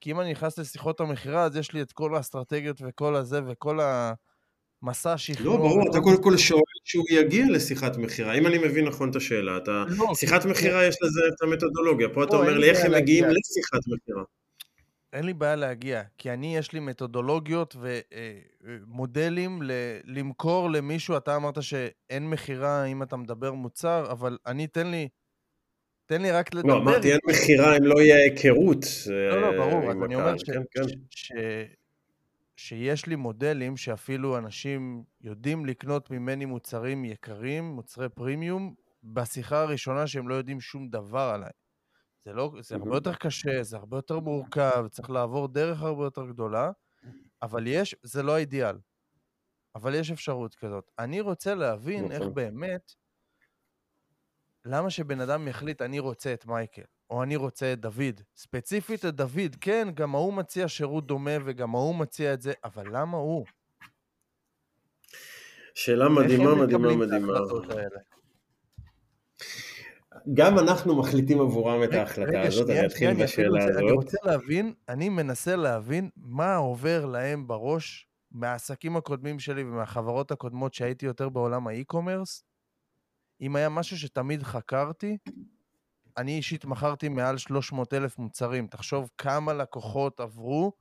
כי אם אני נכנס לשיחות המכירה, אז יש לי את כל האסטרטגיות וכל הזה וכל המסע שכנוע. לא, ברור, אתה קודם כל שואל שהוא יגיע לשיחת מכירה. אם אני מבין נכון את השאלה, אתה... לא, שיחת מכירה יש לזה את המתודולוגיה. פה אתה לא, אומר לי איך הם מגיעים לשיחת מכירה. אין לי בעיה להגיע, כי אני, יש לי מתודולוגיות ומודלים ל- למכור למישהו. אתה אמרת שאין מכירה אם אתה מדבר מוצר, אבל אני, תן לי, תן לי רק לדבר. לא, אמרתי אין מכירה אם לא יהיה היכרות. לא, לא, ברור, אז אני אומר ש- כן, כן. ש- ש- שיש לי מודלים שאפילו אנשים יודעים לקנות ממני מוצרים יקרים, מוצרי פרימיום, בשיחה הראשונה שהם לא יודעים שום דבר עליי. זה, לא, זה הרבה יותר קשה, זה הרבה יותר מורכב, צריך לעבור דרך הרבה יותר גדולה, אבל יש, זה לא האידיאל. אבל יש אפשרות כזאת. אני רוצה להבין איך נכון. באמת, למה שבן אדם יחליט, אני רוצה את מייקל, או אני רוצה את דוד. ספציפית את דוד, כן, גם ההוא מציע שירות דומה וגם ההוא מציע את זה, אבל למה הוא? שאלה מדהימה, מדהימה, מדהימה. גם אנחנו מחליטים עבורם את ההחלטה הזאת, אני אתחיל בשאלה הזאת. אני רוצה להבין, אני מנסה להבין מה עובר להם בראש מהעסקים הקודמים שלי ומהחברות הקודמות שהייתי יותר בעולם האי-קומרס. אם היה משהו שתמיד חקרתי, אני אישית מכרתי מעל 300 אלף מוצרים. תחשוב כמה לקוחות עברו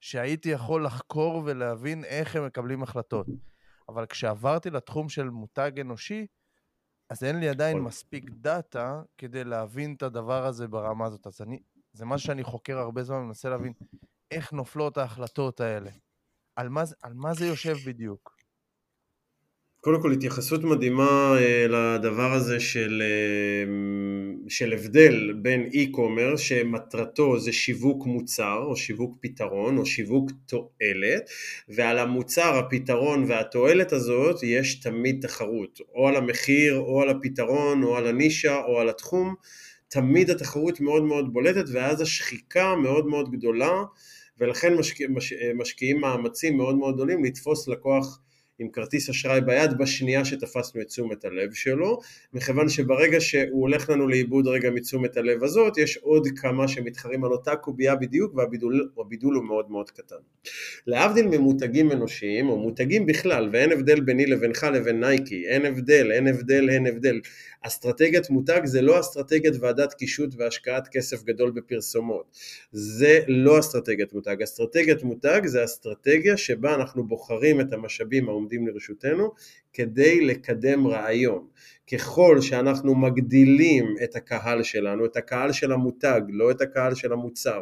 שהייתי יכול לחקור ולהבין איך הם מקבלים החלטות. אבל כשעברתי לתחום של מותג אנושי, אז אין לי עדיין. מספיק דאטה כדי להבין את הדבר הזה ברמה הזאת. אז אני, זה מה שאני חוקר הרבה זמן, מנסה להבין איך נופלות ההחלטות האלה. על מה, על מה זה יושב בדיוק? קודם כל התייחסות מדהימה אה, לדבר הזה של, אה, של הבדל בין e-commerce שמטרתו זה שיווק מוצר או שיווק פתרון או שיווק תועלת ועל המוצר, הפתרון והתועלת הזאת יש תמיד תחרות. או על המחיר או על הפתרון או על הנישה או על התחום תמיד התחרות מאוד מאוד בולטת ואז השחיקה מאוד מאוד גדולה ולכן משקיע, מש, משקיעים מאמצים מאוד מאוד גדולים לתפוס לקוח עם כרטיס אשראי ביד בשנייה שתפסנו את תשומת הלב שלו, מכיוון שברגע שהוא הולך לנו לאיבוד רגע מתשומת הלב הזאת, יש עוד כמה שמתחרים על אותה קובייה בדיוק והבידול הוא מאוד מאוד קטן. להבדיל ממותגים אנושיים, או מותגים בכלל, ואין הבדל ביני לבינך לבין נייקי, אין הבדל, אין הבדל, אין הבדל. אסטרטגיית מותג זה לא אסטרטגיית ועדת קישוט והשקעת כסף גדול בפרסומות. זה לא אסטרטגיית מותג. אסטרטגיית מותג זה אסטרטגיה שבה אנחנו בוחרים את המשאבים העומדים לרשותנו כדי לקדם רעיון. ככל שאנחנו מגדילים את הקהל שלנו, את הקהל של המותג, לא את הקהל של המוצר,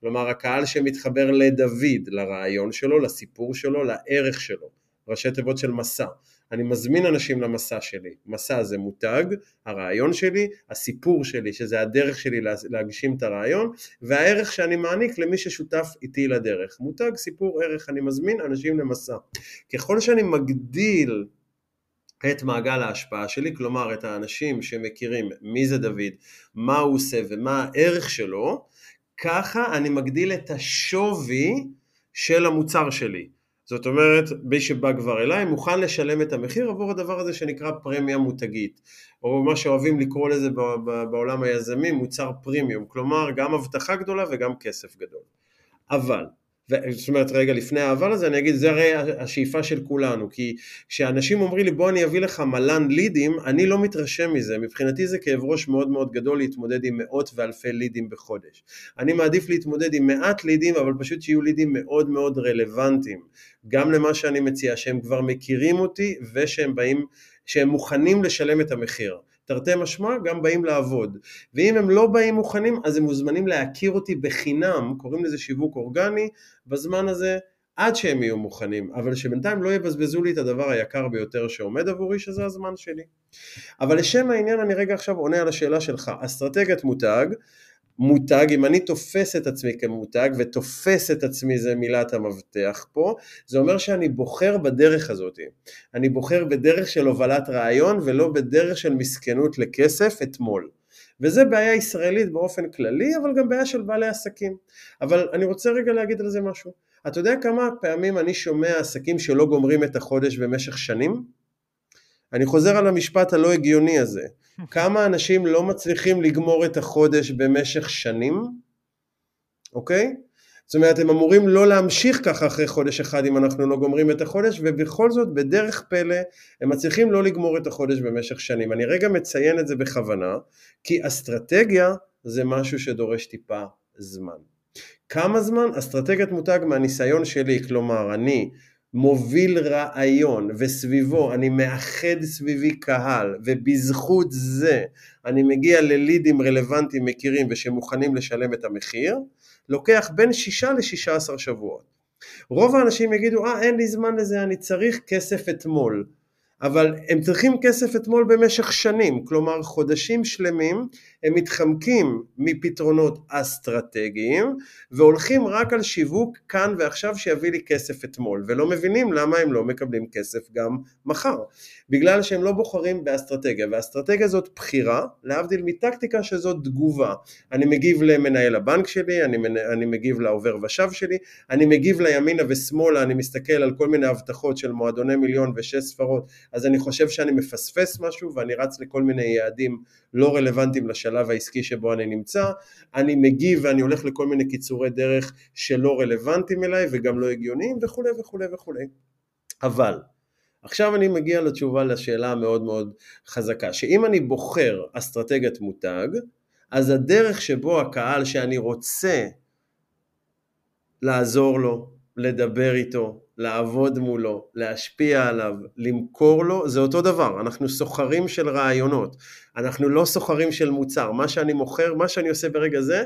כלומר הקהל שמתחבר לדוד, לרעיון שלו, לסיפור שלו, לערך שלו, ראשי תיבות של מסע. אני מזמין אנשים למסע שלי, מסע זה מותג, הרעיון שלי, הסיפור שלי, שזה הדרך שלי להגשים את הרעיון, והערך שאני מעניק למי ששותף איתי לדרך. מותג, סיפור, ערך, אני מזמין אנשים למסע. ככל שאני מגדיל את מעגל ההשפעה שלי, כלומר את האנשים שמכירים מי זה דוד, מה הוא עושה ומה הערך שלו, ככה אני מגדיל את השווי של המוצר שלי. זאת אומרת, מי שבא כבר אליי מוכן לשלם את המחיר עבור הדבר הזה שנקרא פרמיה מותגית, או מה שאוהבים לקרוא לזה בעולם היזמי מוצר פרימיום, כלומר גם הבטחה גדולה וגם כסף גדול. אבל זאת אומרת רגע לפני האבל הזה אני אגיד זה הרי השאיפה של כולנו כי כשאנשים אומרים לי בוא אני אביא לך מלן לידים אני לא מתרשם מזה. מבחינתי זה כאב ראש מאוד מאוד גדול להתמודד עם מאות ואלפי לידים בחודש. אני מעדיף להתמודד עם מעט לידים אבל פשוט שיהיו לידים מאוד מאוד רלוונטיים. גם למה שאני מציע שהם כבר מכירים אותי ושהם באים שהם מוכנים לשלם את המחיר תרתי משמע גם באים לעבוד. ואם הם לא באים מוכנים אז הם מוזמנים להכיר אותי בחינם קוראים לזה שיווק אורגני בזמן הזה עד שהם יהיו מוכנים. אבל שבינתיים לא יבזבזו לי את הדבר היקר ביותר שעומד עבורי שזה הזמן שלי. אבל לשם העניין אני רגע עכשיו עונה על השאלה שלך. אסטרטגיית מותג מותג, אם אני תופס את עצמי כמותג, ותופס את עצמי זה מילת המבטח פה, זה אומר שאני בוחר בדרך הזאת. אני בוחר בדרך של הובלת רעיון ולא בדרך של מסכנות לכסף אתמול. וזה בעיה ישראלית באופן כללי, אבל גם בעיה של בעלי עסקים. אבל אני רוצה רגע להגיד על זה משהו. אתה יודע כמה פעמים אני שומע עסקים שלא גומרים את החודש במשך שנים? אני חוזר על המשפט הלא הגיוני הזה. כמה אנשים לא מצליחים לגמור את החודש במשך שנים, אוקיי? זאת אומרת, הם אמורים לא להמשיך ככה אחרי חודש אחד אם אנחנו לא גומרים את החודש, ובכל זאת, בדרך פלא, הם מצליחים לא לגמור את החודש במשך שנים. אני רגע מציין את זה בכוונה, כי אסטרטגיה זה משהו שדורש טיפה זמן. כמה זמן? אסטרטגיית מותג מהניסיון שלי, כלומר, אני מוביל רעיון וסביבו אני מאחד סביבי קהל ובזכות זה אני מגיע ללידים רלוונטיים מכירים ושמוכנים לשלם את המחיר, לוקח בין שישה לשישה עשר שבועות. רוב האנשים יגידו, אה אין לי זמן לזה, אני צריך כסף אתמול. אבל הם צריכים כסף אתמול במשך שנים, כלומר חודשים שלמים הם מתחמקים מפתרונות אסטרטגיים והולכים רק על שיווק כאן ועכשיו שיביא לי כסף אתמול ולא מבינים למה הם לא מקבלים כסף גם מחר. בגלל שהם לא בוחרים באסטרטגיה ואסטרטגיה זאת בחירה להבדיל מטקטיקה שזאת תגובה. אני מגיב למנהל הבנק שלי, אני, אני מגיב לעובר ושב שלי, אני מגיב לימינה ושמאלה, אני מסתכל על כל מיני הבטחות של מועדוני מיליון ושש ספרות אז אני חושב שאני מפספס משהו ואני רץ לכל מיני יעדים לא רלוונטיים לשלב העסקי שבו אני נמצא, אני מגיב ואני הולך לכל מיני קיצורי דרך שלא רלוונטיים אליי וגם לא הגיוניים וכולי וכולי וכולי. אבל עכשיו אני מגיע לתשובה לשאלה המאוד מאוד חזקה, שאם אני בוחר אסטרטגיית מותג, אז הדרך שבו הקהל שאני רוצה לעזור לו, לדבר איתו, לעבוד מולו, להשפיע עליו, למכור לו, זה אותו דבר, אנחנו סוחרים של רעיונות, אנחנו לא סוחרים של מוצר, מה שאני מוכר, מה שאני עושה ברגע זה,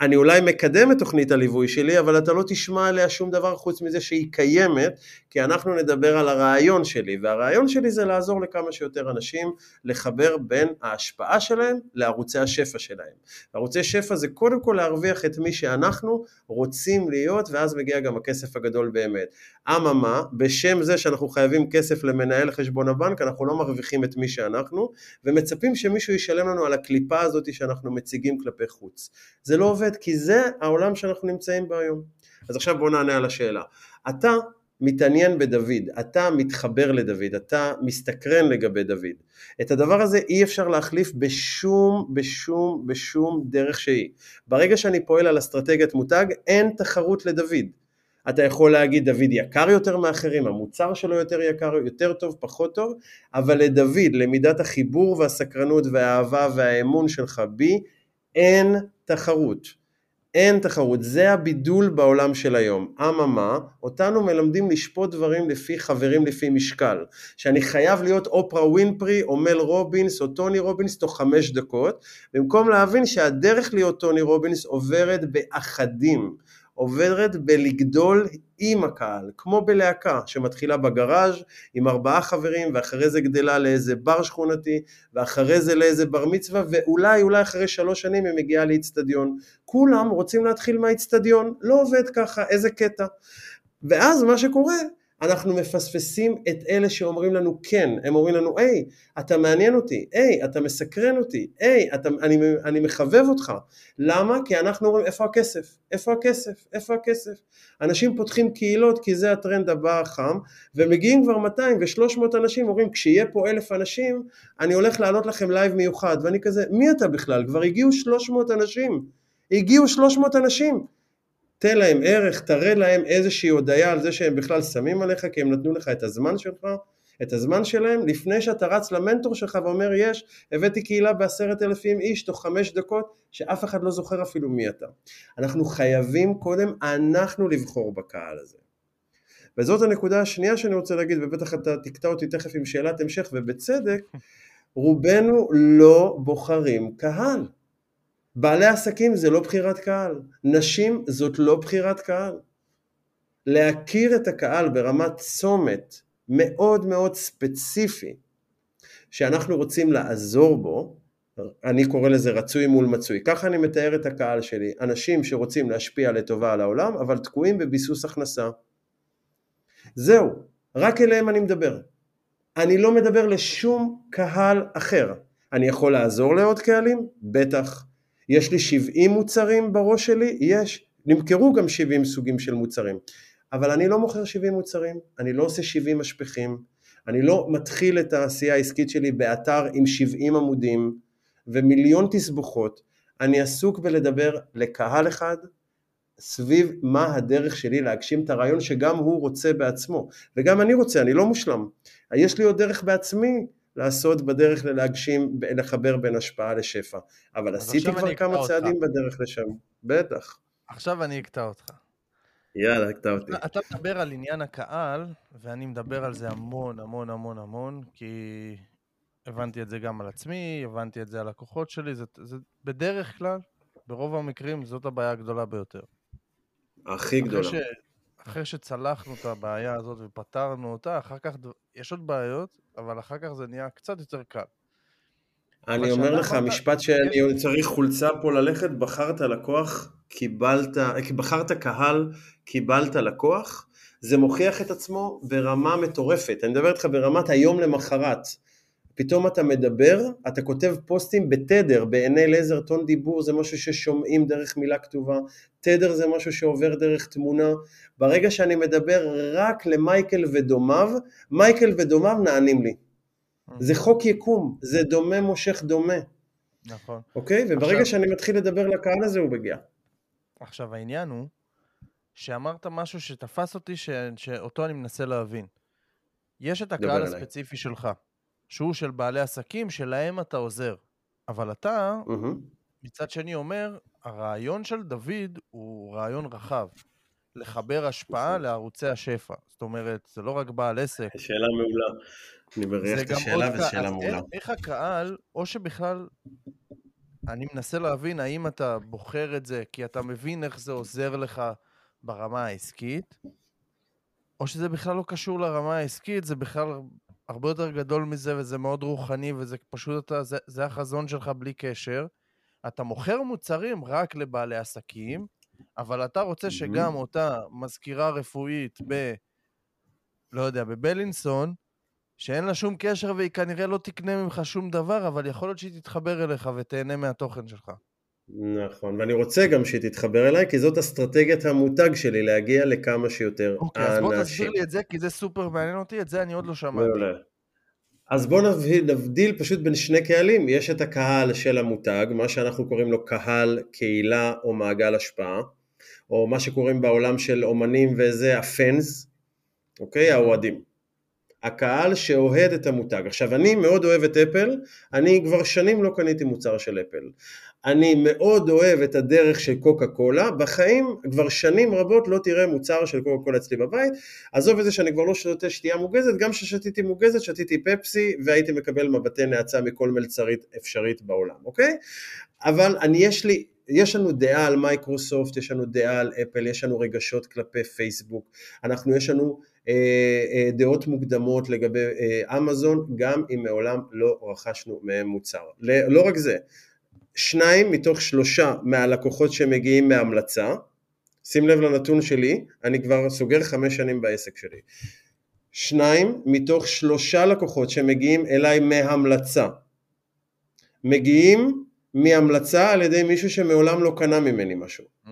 אני אולי מקדם את תוכנית הליווי שלי, אבל אתה לא תשמע עליה שום דבר חוץ מזה שהיא קיימת, כי אנחנו נדבר על הרעיון שלי, והרעיון שלי זה לעזור לכמה שיותר אנשים לחבר בין ההשפעה שלהם לערוצי השפע שלהם. ערוצי שפע זה קודם כל להרוויח את מי שאנחנו רוצים להיות, ואז מגיע גם הכסף הגדול באמת. אממה, בשם זה שאנחנו חייבים כסף למנהל חשבון הבנק, אנחנו לא מרוויחים את מי שאנחנו, ומצפים שמישהו ישלם לנו על הקליפה הזאת שאנחנו מציגים כלפי חוץ. זה לא עובד, כי זה העולם שאנחנו נמצאים בו היום. אז עכשיו בואו נענה על השאלה. אתה מתעניין בדוד, אתה מתחבר לדוד, אתה מסתקרן לגבי דוד. את הדבר הזה אי אפשר להחליף בשום, בשום, בשום דרך שהיא. ברגע שאני פועל על אסטרטגיית מותג, אין תחרות לדוד. אתה יכול להגיד דוד יקר יותר מאחרים, המוצר שלו יותר יקר, יותר טוב, פחות טוב, אבל לדוד, למידת החיבור והסקרנות והאהבה והאמון שלך בי, אין תחרות. אין תחרות, זה הבידול בעולם של היום. אממה, אותנו מלמדים לשפוט דברים לפי חברים לפי משקל. שאני חייב להיות אופרה ווינפרי או מל רובינס או טוני רובינס תוך חמש דקות, במקום להבין שהדרך להיות טוני רובינס עוברת באחדים. עוברת בלגדול עם הקהל, כמו בלהקה שמתחילה בגראז' עם ארבעה חברים ואחרי זה גדלה לאיזה בר שכונתי ואחרי זה לאיזה בר מצווה ואולי אולי אחרי שלוש שנים היא מגיעה לאיצטדיון. כולם רוצים להתחיל מהאיצטדיון, לא עובד ככה, איזה קטע. ואז מה שקורה אנחנו מפספסים את אלה שאומרים לנו כן, הם אומרים לנו היי, אתה מעניין אותי, היי, אתה מסקרן אותי, היי, אני, אני מחבב אותך. למה? כי אנחנו אומרים איפה הכסף, איפה הכסף, איפה הכסף. אנשים פותחים קהילות כי זה הטרנד הבא החם, ומגיעים כבר 200 ו-300 אנשים, אומרים כשיהיה פה אלף אנשים, אני הולך לעלות לכם לייב מיוחד, ואני כזה, מי אתה בכלל? כבר הגיעו 300 אנשים, הגיעו 300 אנשים. תן להם ערך, תראה להם איזושהי הודיה על זה שהם בכלל שמים עליך כי הם נתנו לך את הזמן שלך, את הזמן שלהם, לפני שאתה רץ למנטור שלך ואומר יש, הבאתי קהילה בעשרת אלפים איש תוך חמש דקות, שאף אחד לא זוכר אפילו מי אתה. אנחנו חייבים קודם אנחנו לבחור בקהל הזה. וזאת הנקודה השנייה שאני רוצה להגיד, ובטח אתה תקטע אותי תכף עם שאלת המשך, ובצדק, רובנו לא בוחרים קהל. בעלי עסקים זה לא בחירת קהל, נשים זאת לא בחירת קהל. להכיר את הקהל ברמת צומת מאוד מאוד ספציפי שאנחנו רוצים לעזור בו, אני קורא לזה רצוי מול מצוי, ככה אני מתאר את הקהל שלי, אנשים שרוצים להשפיע לטובה על העולם אבל תקועים בביסוס הכנסה. זהו, רק אליהם אני מדבר. אני לא מדבר לשום קהל אחר. אני יכול לעזור לעוד קהלים? בטח. יש לי 70 מוצרים בראש שלי? יש. נמכרו גם 70 סוגים של מוצרים. אבל אני לא מוכר 70 מוצרים, אני לא עושה 70 משפכים, אני לא מתחיל את העשייה העסקית שלי באתר עם 70 עמודים ומיליון תסבוכות, אני עסוק בלדבר לקהל אחד סביב מה הדרך שלי להגשים את הרעיון שגם הוא רוצה בעצמו, וגם אני רוצה, אני לא מושלם. יש לי עוד דרך בעצמי לעשות בדרך ללהגשים, לחבר בין השפעה לשפע. אבל עשיתי כבר כמה צעדים אותך. בדרך לשם, בטח. עכשיו אני אקטע אותך. יאללה, הקטע אותי. אתה מדבר על עניין הקהל, ואני מדבר על זה המון המון המון המון, כי הבנתי את זה גם על עצמי, הבנתי את זה על לקוחות שלי, זה, זה בדרך כלל, ברוב המקרים, זאת הבעיה הגדולה ביותר. הכי גדולה. ש, אחרי שצלחנו את הבעיה הזאת ופתרנו אותה, אחר כך יש עוד בעיות, אבל אחר כך זה נהיה קצת יותר קל. אני אומר לך, המשפט שאני צריך חולצה פה ללכת, בחרת לקוח, קיבלת, בחרת קהל, קיבלת לקוח, זה מוכיח את עצמו ברמה מטורפת. אני מדבר איתך ברמת היום למחרת. פתאום אתה מדבר, אתה כותב פוסטים בתדר, בעיני לייזר טון דיבור זה משהו ששומעים דרך מילה כתובה, תדר זה משהו שעובר דרך תמונה, ברגע שאני מדבר רק למייקל ודומיו, מייקל ודומיו נענים לי. זה חוק יקום, זה דומה מושך דומה. נכון. אוקיי? וברגע עכשיו... שאני מתחיל לדבר לקהל הזה הוא מגיע. עכשיו העניין הוא שאמרת משהו שתפס אותי ש... שאותו אני מנסה להבין. יש את הקהל הספציפי שלך. שהוא של בעלי עסקים שלהם אתה עוזר. אבל אתה, mm-hmm. מצד שני אומר, הרעיון של דוד הוא רעיון רחב. לחבר השפעה לערוצי השפע. זאת אומרת, זה לא רק בעל עסק. שאלה מעולה. אני מריח את השאלה וזו שאלה מעולה. איך הקהל, או שבכלל, אני מנסה להבין האם אתה בוחר את זה כי אתה מבין איך זה עוזר לך ברמה העסקית, או שזה בכלל לא קשור לרמה העסקית, זה בכלל הרבה יותר גדול מזה, וזה מאוד רוחני, וזה פשוט אתה, זה, זה החזון שלך בלי קשר. אתה מוכר מוצרים רק לבעלי עסקים, אבל אתה רוצה שגם אותה מזכירה רפואית ב... לא יודע, בבלינסון, שאין לה שום קשר והיא כנראה לא תקנה ממך שום דבר, אבל יכול להיות שהיא תתחבר אליך ותהנה מהתוכן שלך. נכון, ואני רוצה גם שהיא תתחבר אליי, כי זאת אסטרטגיית המותג שלי, להגיע לכמה שיותר אוקיי, אנשים. אוקיי, אז בוא תסביר לי את זה, כי זה סופר מעניין אותי, את זה אני עוד לא שמעתי. מעולה. אז בואו נבדיל פשוט בין שני קהלים, יש את הקהל של המותג, מה שאנחנו קוראים לו קהל, קהילה או מעגל השפעה, או מה שקוראים בעולם של אומנים וזה הפנס, אוקיי, האוהדים. הקהל שאוהד את המותג. עכשיו אני מאוד אוהב את אפל, אני כבר שנים לא קניתי מוצר של אפל. אני מאוד אוהב את הדרך של קוקה קולה, בחיים כבר שנים רבות לא תראה מוצר של קוקה קולה אצלי בבית, עזוב את זה שאני כבר לא שותה שתייה מוגזת, גם כששתיתי מוגזת שתיתי פפסי והייתי מקבל מבטי נאצה מכל מלצרית אפשרית בעולם, אוקיי? אבל אני יש לי יש לנו דעה על מייקרוסופט, יש לנו דעה על אפל, יש לנו רגשות כלפי פייסבוק, אנחנו יש לנו אה, אה, דעות מוקדמות לגבי אה, אמזון, גם אם מעולם לא רכשנו מהם מוצר. לא רק זה, שניים מתוך שלושה מהלקוחות שמגיעים מהמלצה, שים לב לנתון שלי, אני כבר סוגר חמש שנים בעסק שלי. שניים מתוך שלושה לקוחות שמגיעים אליי מהמלצה, מגיעים מהמלצה על ידי מישהו שמעולם לא קנה ממני משהו. Mm.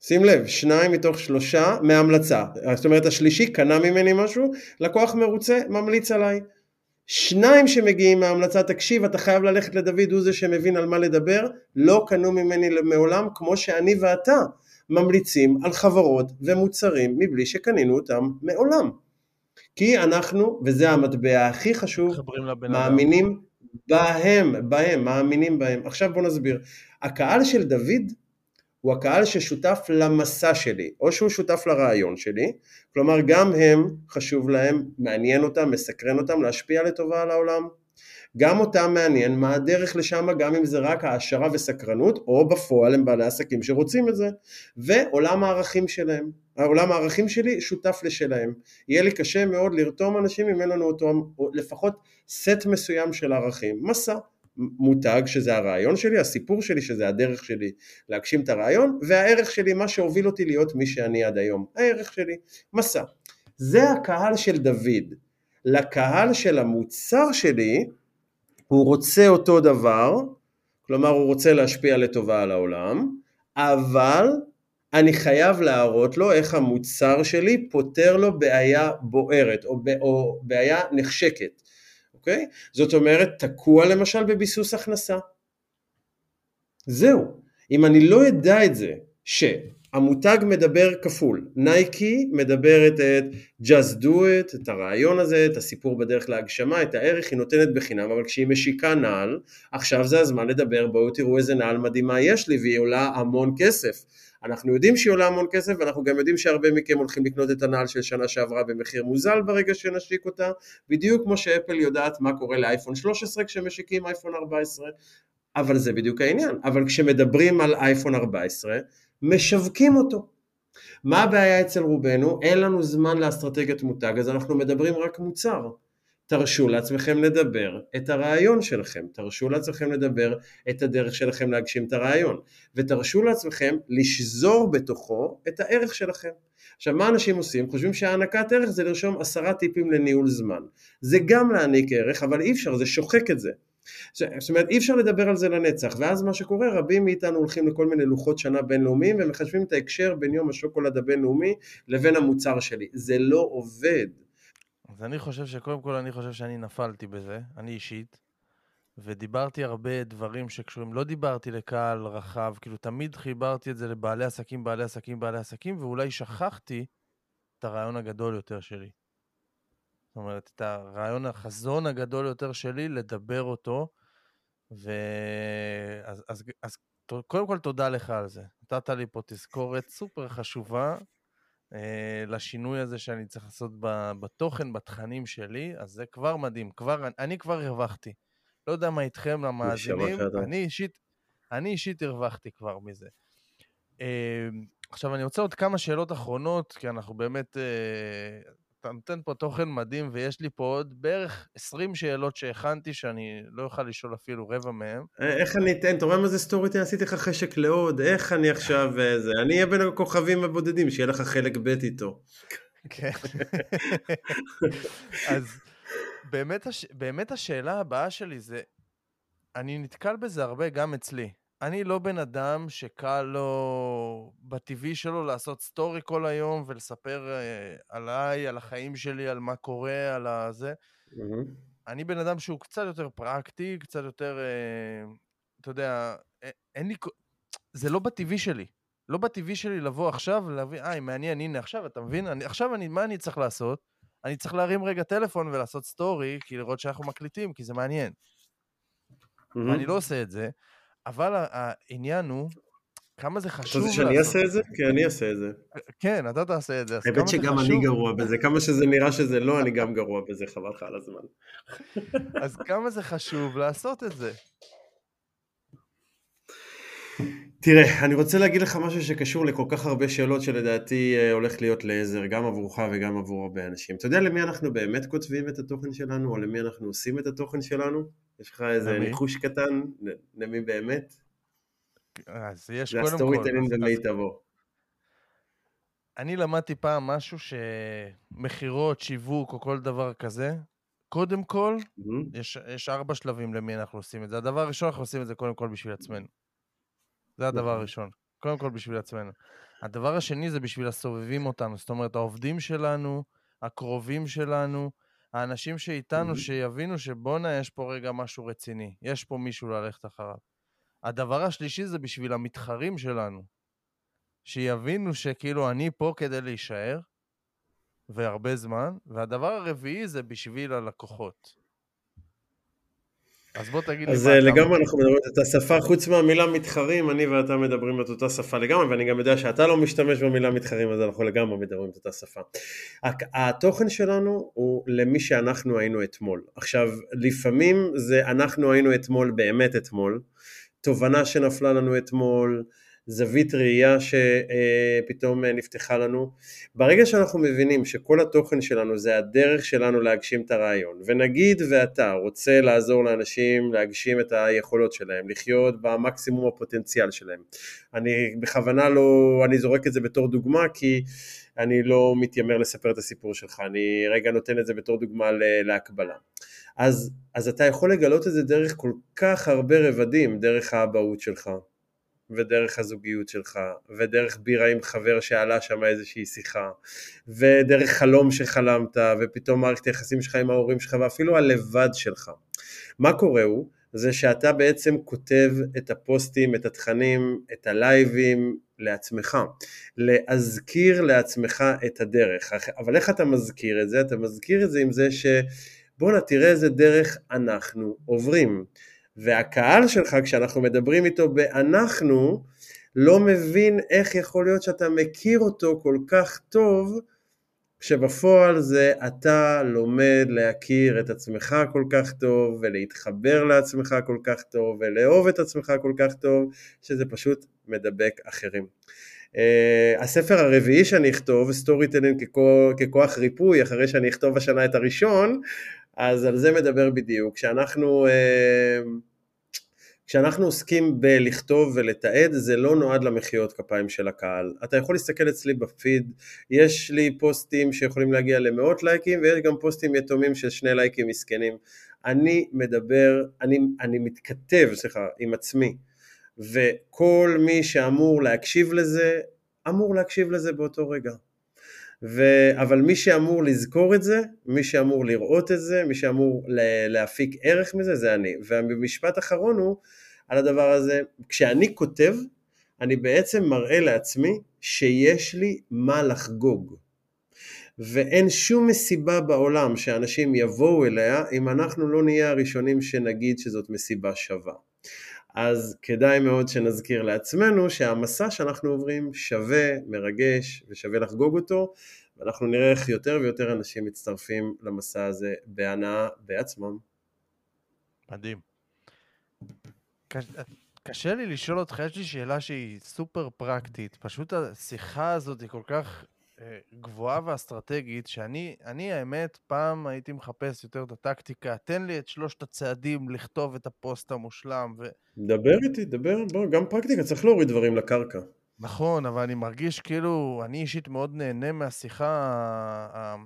שים לב, שניים מתוך שלושה מהמלצה, זאת אומרת השלישי קנה ממני משהו, לקוח מרוצה, ממליץ עליי. שניים שמגיעים מההמלצה, תקשיב, אתה חייב ללכת לדוד, הוא זה שמבין על מה לדבר, לא קנו ממני מעולם, כמו שאני ואתה ממליצים על חברות ומוצרים מבלי שקנינו אותם מעולם. כי אנחנו, וזה המטבע הכי חשוב, מאמינים בהם, בהם, מאמינים בהם. עכשיו בוא נסביר. הקהל של דוד הוא הקהל ששותף למסע שלי, או שהוא שותף לרעיון שלי, כלומר גם הם חשוב להם, מעניין אותם, מסקרן אותם, להשפיע לטובה על העולם. גם אותם מעניין מה הדרך לשם, גם אם זה רק העשרה וסקרנות, או בפועל הם בעלי עסקים שרוצים את זה. ועולם הערכים שלהם. העולם הערכים שלי שותף לשלהם. יהיה לי קשה מאוד לרתום אנשים אם אין לנו אותו, לפחות סט מסוים של ערכים. מסע. מותג שזה הרעיון שלי, הסיפור שלי שזה הדרך שלי להגשים את הרעיון, והערך שלי, מה שהוביל אותי להיות מי שאני עד היום, הערך שלי, מסע. זה הקהל של דוד. לקהל של המוצר שלי, הוא רוצה אותו דבר, כלומר הוא רוצה להשפיע לטובה על העולם, אבל אני חייב להראות לו איך המוצר שלי פותר לו בעיה בוערת או, או בעיה נחשקת, אוקיי? זאת אומרת, תקוע למשל בביסוס הכנסה. זהו. אם אני לא אדע את זה, שהמותג מדבר כפול, נייקי מדברת את just do it, את הרעיון הזה, את הסיפור בדרך להגשמה, את הערך היא נותנת בחינם, אבל כשהיא משיקה נעל, עכשיו זה הזמן לדבר, בואו תראו איזה נעל מדהימה יש לי והיא עולה המון כסף. אנחנו יודעים שהיא עולה המון כסף ואנחנו גם יודעים שהרבה מכם הולכים לקנות את הנעל של שנה שעברה במחיר מוזל ברגע שנשיק אותה, בדיוק כמו שאפל יודעת מה קורה לאייפון 13 כשמשיקים אייפון 14, אבל זה בדיוק העניין. אבל כשמדברים על אייפון 14, משווקים אותו. מה הבעיה אצל רובנו? אין לנו זמן לאסטרטגיית מותג, אז אנחנו מדברים רק מוצר. תרשו לעצמכם לדבר את הרעיון שלכם, תרשו לעצמכם לדבר את הדרך שלכם להגשים את הרעיון, ותרשו לעצמכם לשזור בתוכו את הערך שלכם. עכשיו מה אנשים עושים? חושבים שהענקת ערך זה לרשום עשרה טיפים לניהול זמן. זה גם להעניק ערך, אבל אי אפשר, זה שוחק את זה. זאת אומרת אי אפשר לדבר על זה לנצח ואז מה שקורה רבים מאיתנו הולכים לכל מיני לוחות שנה בינלאומיים ומחשבים את ההקשר בין יום השוקולד הבינלאומי לבין המוצר שלי זה לא עובד אז אני חושב שקודם כל אני חושב שאני נפלתי בזה, אני אישית, ודיברתי הרבה דברים שקשורים, לא דיברתי לקהל רחב, כאילו תמיד חיברתי את זה לבעלי עסקים, בעלי עסקים, בעלי עסקים, ואולי שכחתי את הרעיון הגדול יותר שלי. זאת אומרת, את הרעיון, החזון הגדול יותר שלי, לדבר אותו, ו... אז, אז, אז קודם כל תודה לך על זה. נתת לי פה תזכורת סופר חשובה, לשינוי הזה שאני צריך לעשות בתוכן, בתכנים שלי, אז זה כבר מדהים. כבר, אני כבר הרווחתי. לא יודע מה איתכם, למאזינים, אני אישית, אני אישית הרווחתי כבר מזה. אה, עכשיו, אני רוצה עוד כמה שאלות אחרונות, כי אנחנו באמת... אתה נותן פה תוכן מדהים, ויש לי פה עוד בערך 20 שאלות שהכנתי, שאני לא אוכל לשאול אפילו רבע מהן. אה, איך אני אתן, אתה רואה מה זה storytelling? עשיתי לך חשק לעוד, איך אני עכשיו אה, זה? אני אהיה בין הכוכבים הבודדים, שיהיה לך חלק ב' איתו. כן. אז באמת, הש... באמת השאלה הבאה שלי זה, אני נתקל בזה הרבה גם אצלי. אני לא בן אדם שקל לו בטבעי שלו לעשות story כל היום ולספר אה, עליי, על החיים שלי, על מה קורה, על הזה. אמ-המ. אני בן אדם שהוא קצת יותר פרקטי, קצת יותר, אה, אתה יודע, אין לי... זה לא בטבעי שלי. לא בטבעי שלי לבוא עכשיו ולהבין, אה, מעניין, הנה עכשיו, אתה מבין? אני, עכשיו אני, מה אני צריך לעשות? אני צריך להרים רגע טלפון ולעשות story, כי לראות שאנחנו מקליטים, כי זה מעניין. Mm-hmm. אני לא עושה את זה. אבל העניין הוא, כמה זה חשוב לעשות. אתה רוצה שאני אעשה את זה? כן, אני אעשה את זה. כן, אתה תעשה את זה. האמת שגם אני גרוע בזה, כמה שזה נראה שזה לא, אני גם גרוע בזה, חבל לך על הזמן. אז כמה זה חשוב לעשות את זה? תראה, אני רוצה להגיד לך משהו שקשור לכל כך הרבה שאלות שלדעתי אה, הולך להיות לעזר, גם עבורך וגם עבור הרבה אנשים. אתה יודע למי אנחנו באמת כותבים את התוכן שלנו, או למי אנחנו עושים את התוכן שלנו? יש לך איזה ניחוש קטן למי באמת? אז יש קודם כל... זה ה storytelling במיטבו. אני למדתי פעם משהו שמכירות, שיווק או כל דבר כזה, קודם כל, אמ-המ. יש, יש ארבע שלבים למי אנחנו עושים את זה. הדבר הראשון, אנחנו עושים את זה קודם כל בשביל עצמנו. זה הדבר. הראשון. קודם כל בשביל עצמנו. הדבר השני זה בשביל הסובבים אותנו, זאת אומרת, העובדים שלנו, הקרובים שלנו, האנשים שאיתנו. שיבינו שבואנה, יש פה רגע משהו רציני, יש פה מישהו ללכת אחריו. הדבר השלישי זה בשביל המתחרים שלנו, שיבינו שכאילו אני פה כדי להישאר, והרבה זמן, והדבר הרביעי זה בשביל הלקוחות. אז בוא תגיד לי אז אה, לגמרי אנחנו מדברים את אותה שפה, חוץ מהמילה מתחרים, אני ואתה מדברים את אותה שפה לגמרי, ואני גם יודע שאתה לא משתמש במילה מתחרים, אז אנחנו לגמרי מדברים את אותה שפה. התוכן שלנו הוא למי שאנחנו היינו אתמול. עכשיו, לפעמים זה אנחנו היינו אתמול באמת אתמול, תובנה שנפלה לנו אתמול, זווית ראייה שפתאום נפתחה לנו. ברגע שאנחנו מבינים שכל התוכן שלנו זה הדרך שלנו להגשים את הרעיון, ונגיד ואתה רוצה לעזור לאנשים להגשים את היכולות שלהם, לחיות במקסימום הפוטנציאל שלהם. אני בכוונה לא, אני זורק את זה בתור דוגמה כי אני לא מתיימר לספר את הסיפור שלך, אני רגע נותן את זה בתור דוגמה להקבלה. אז, אז אתה יכול לגלות את זה דרך כל כך הרבה רבדים, דרך האבהות שלך, ודרך הזוגיות שלך, ודרך בירה עם חבר שעלה שם איזושהי שיחה, ודרך חלום שחלמת, ופתאום מערכת היחסים שלך עם ההורים שלך, ואפילו הלבד שלך. מה קורה הוא? זה שאתה בעצם כותב את הפוסטים, את התכנים, את הלייבים לעצמך, להזכיר לעצמך את הדרך. אבל איך אתה מזכיר את זה? אתה מזכיר את זה עם זה ש... בואנה תראה איזה דרך אנחנו עוברים. והקהל שלך כשאנחנו מדברים איתו ב"אנחנו" לא מבין איך יכול להיות שאתה מכיר אותו כל כך טוב כשבפועל זה אתה לומד להכיר את עצמך כל כך טוב ולהתחבר לעצמך כל כך טוב ולאהוב את עצמך כל כך טוב שזה פשוט מדבק אחרים. אה, הספר הרביעי שאני אכתוב, storytelling ככוח, ככוח ריפוי, אחרי שאני אכתוב השנה את הראשון, אז על זה מדבר בדיוק. כשאנחנו, אה, כשאנחנו עוסקים בלכתוב ולתעד, זה לא נועד למחיאות כפיים של הקהל. אתה יכול להסתכל אצלי בפיד, יש לי פוסטים שיכולים להגיע למאות לייקים, ויש גם פוסטים יתומים של שני לייקים מסכנים. אני מדבר, אני, אני מתכתב, סליחה, עם עצמי. וכל מי שאמור להקשיב לזה, אמור להקשיב לזה באותו רגע. ו... אבל מי שאמור לזכור את זה, מי שאמור לראות את זה, מי שאמור להפיק ערך מזה, זה אני. והמשפט אחרון הוא על הדבר הזה, כשאני כותב, אני בעצם מראה לעצמי שיש לי מה לחגוג. ואין שום מסיבה בעולם שאנשים יבואו אליה אם אנחנו לא נהיה הראשונים שנגיד שזאת מסיבה שווה. אז כדאי מאוד שנזכיר לעצמנו שהמסע שאנחנו עוברים שווה, מרגש ושווה לחגוג אותו, ואנחנו נראה איך יותר ויותר אנשים מצטרפים למסע הזה בהנאה בעצמם. מדהים. קש... קשה לי לשאול אותך, יש לי שאלה שהיא סופר פרקטית. פשוט השיחה הזאת היא כל כך גבוהה ואסטרטגית, שאני, אני האמת, פעם הייתי מחפש יותר את הטקטיקה, תן לי את שלושת הצעדים לכתוב את הפוסט המושלם. ו... דבר איתי, דבר, בוא, גם פרקטיקה, צריך להוריד דברים לקרקע. נכון, אבל אני מרגיש כאילו, אני אישית מאוד נהנה מהשיחה,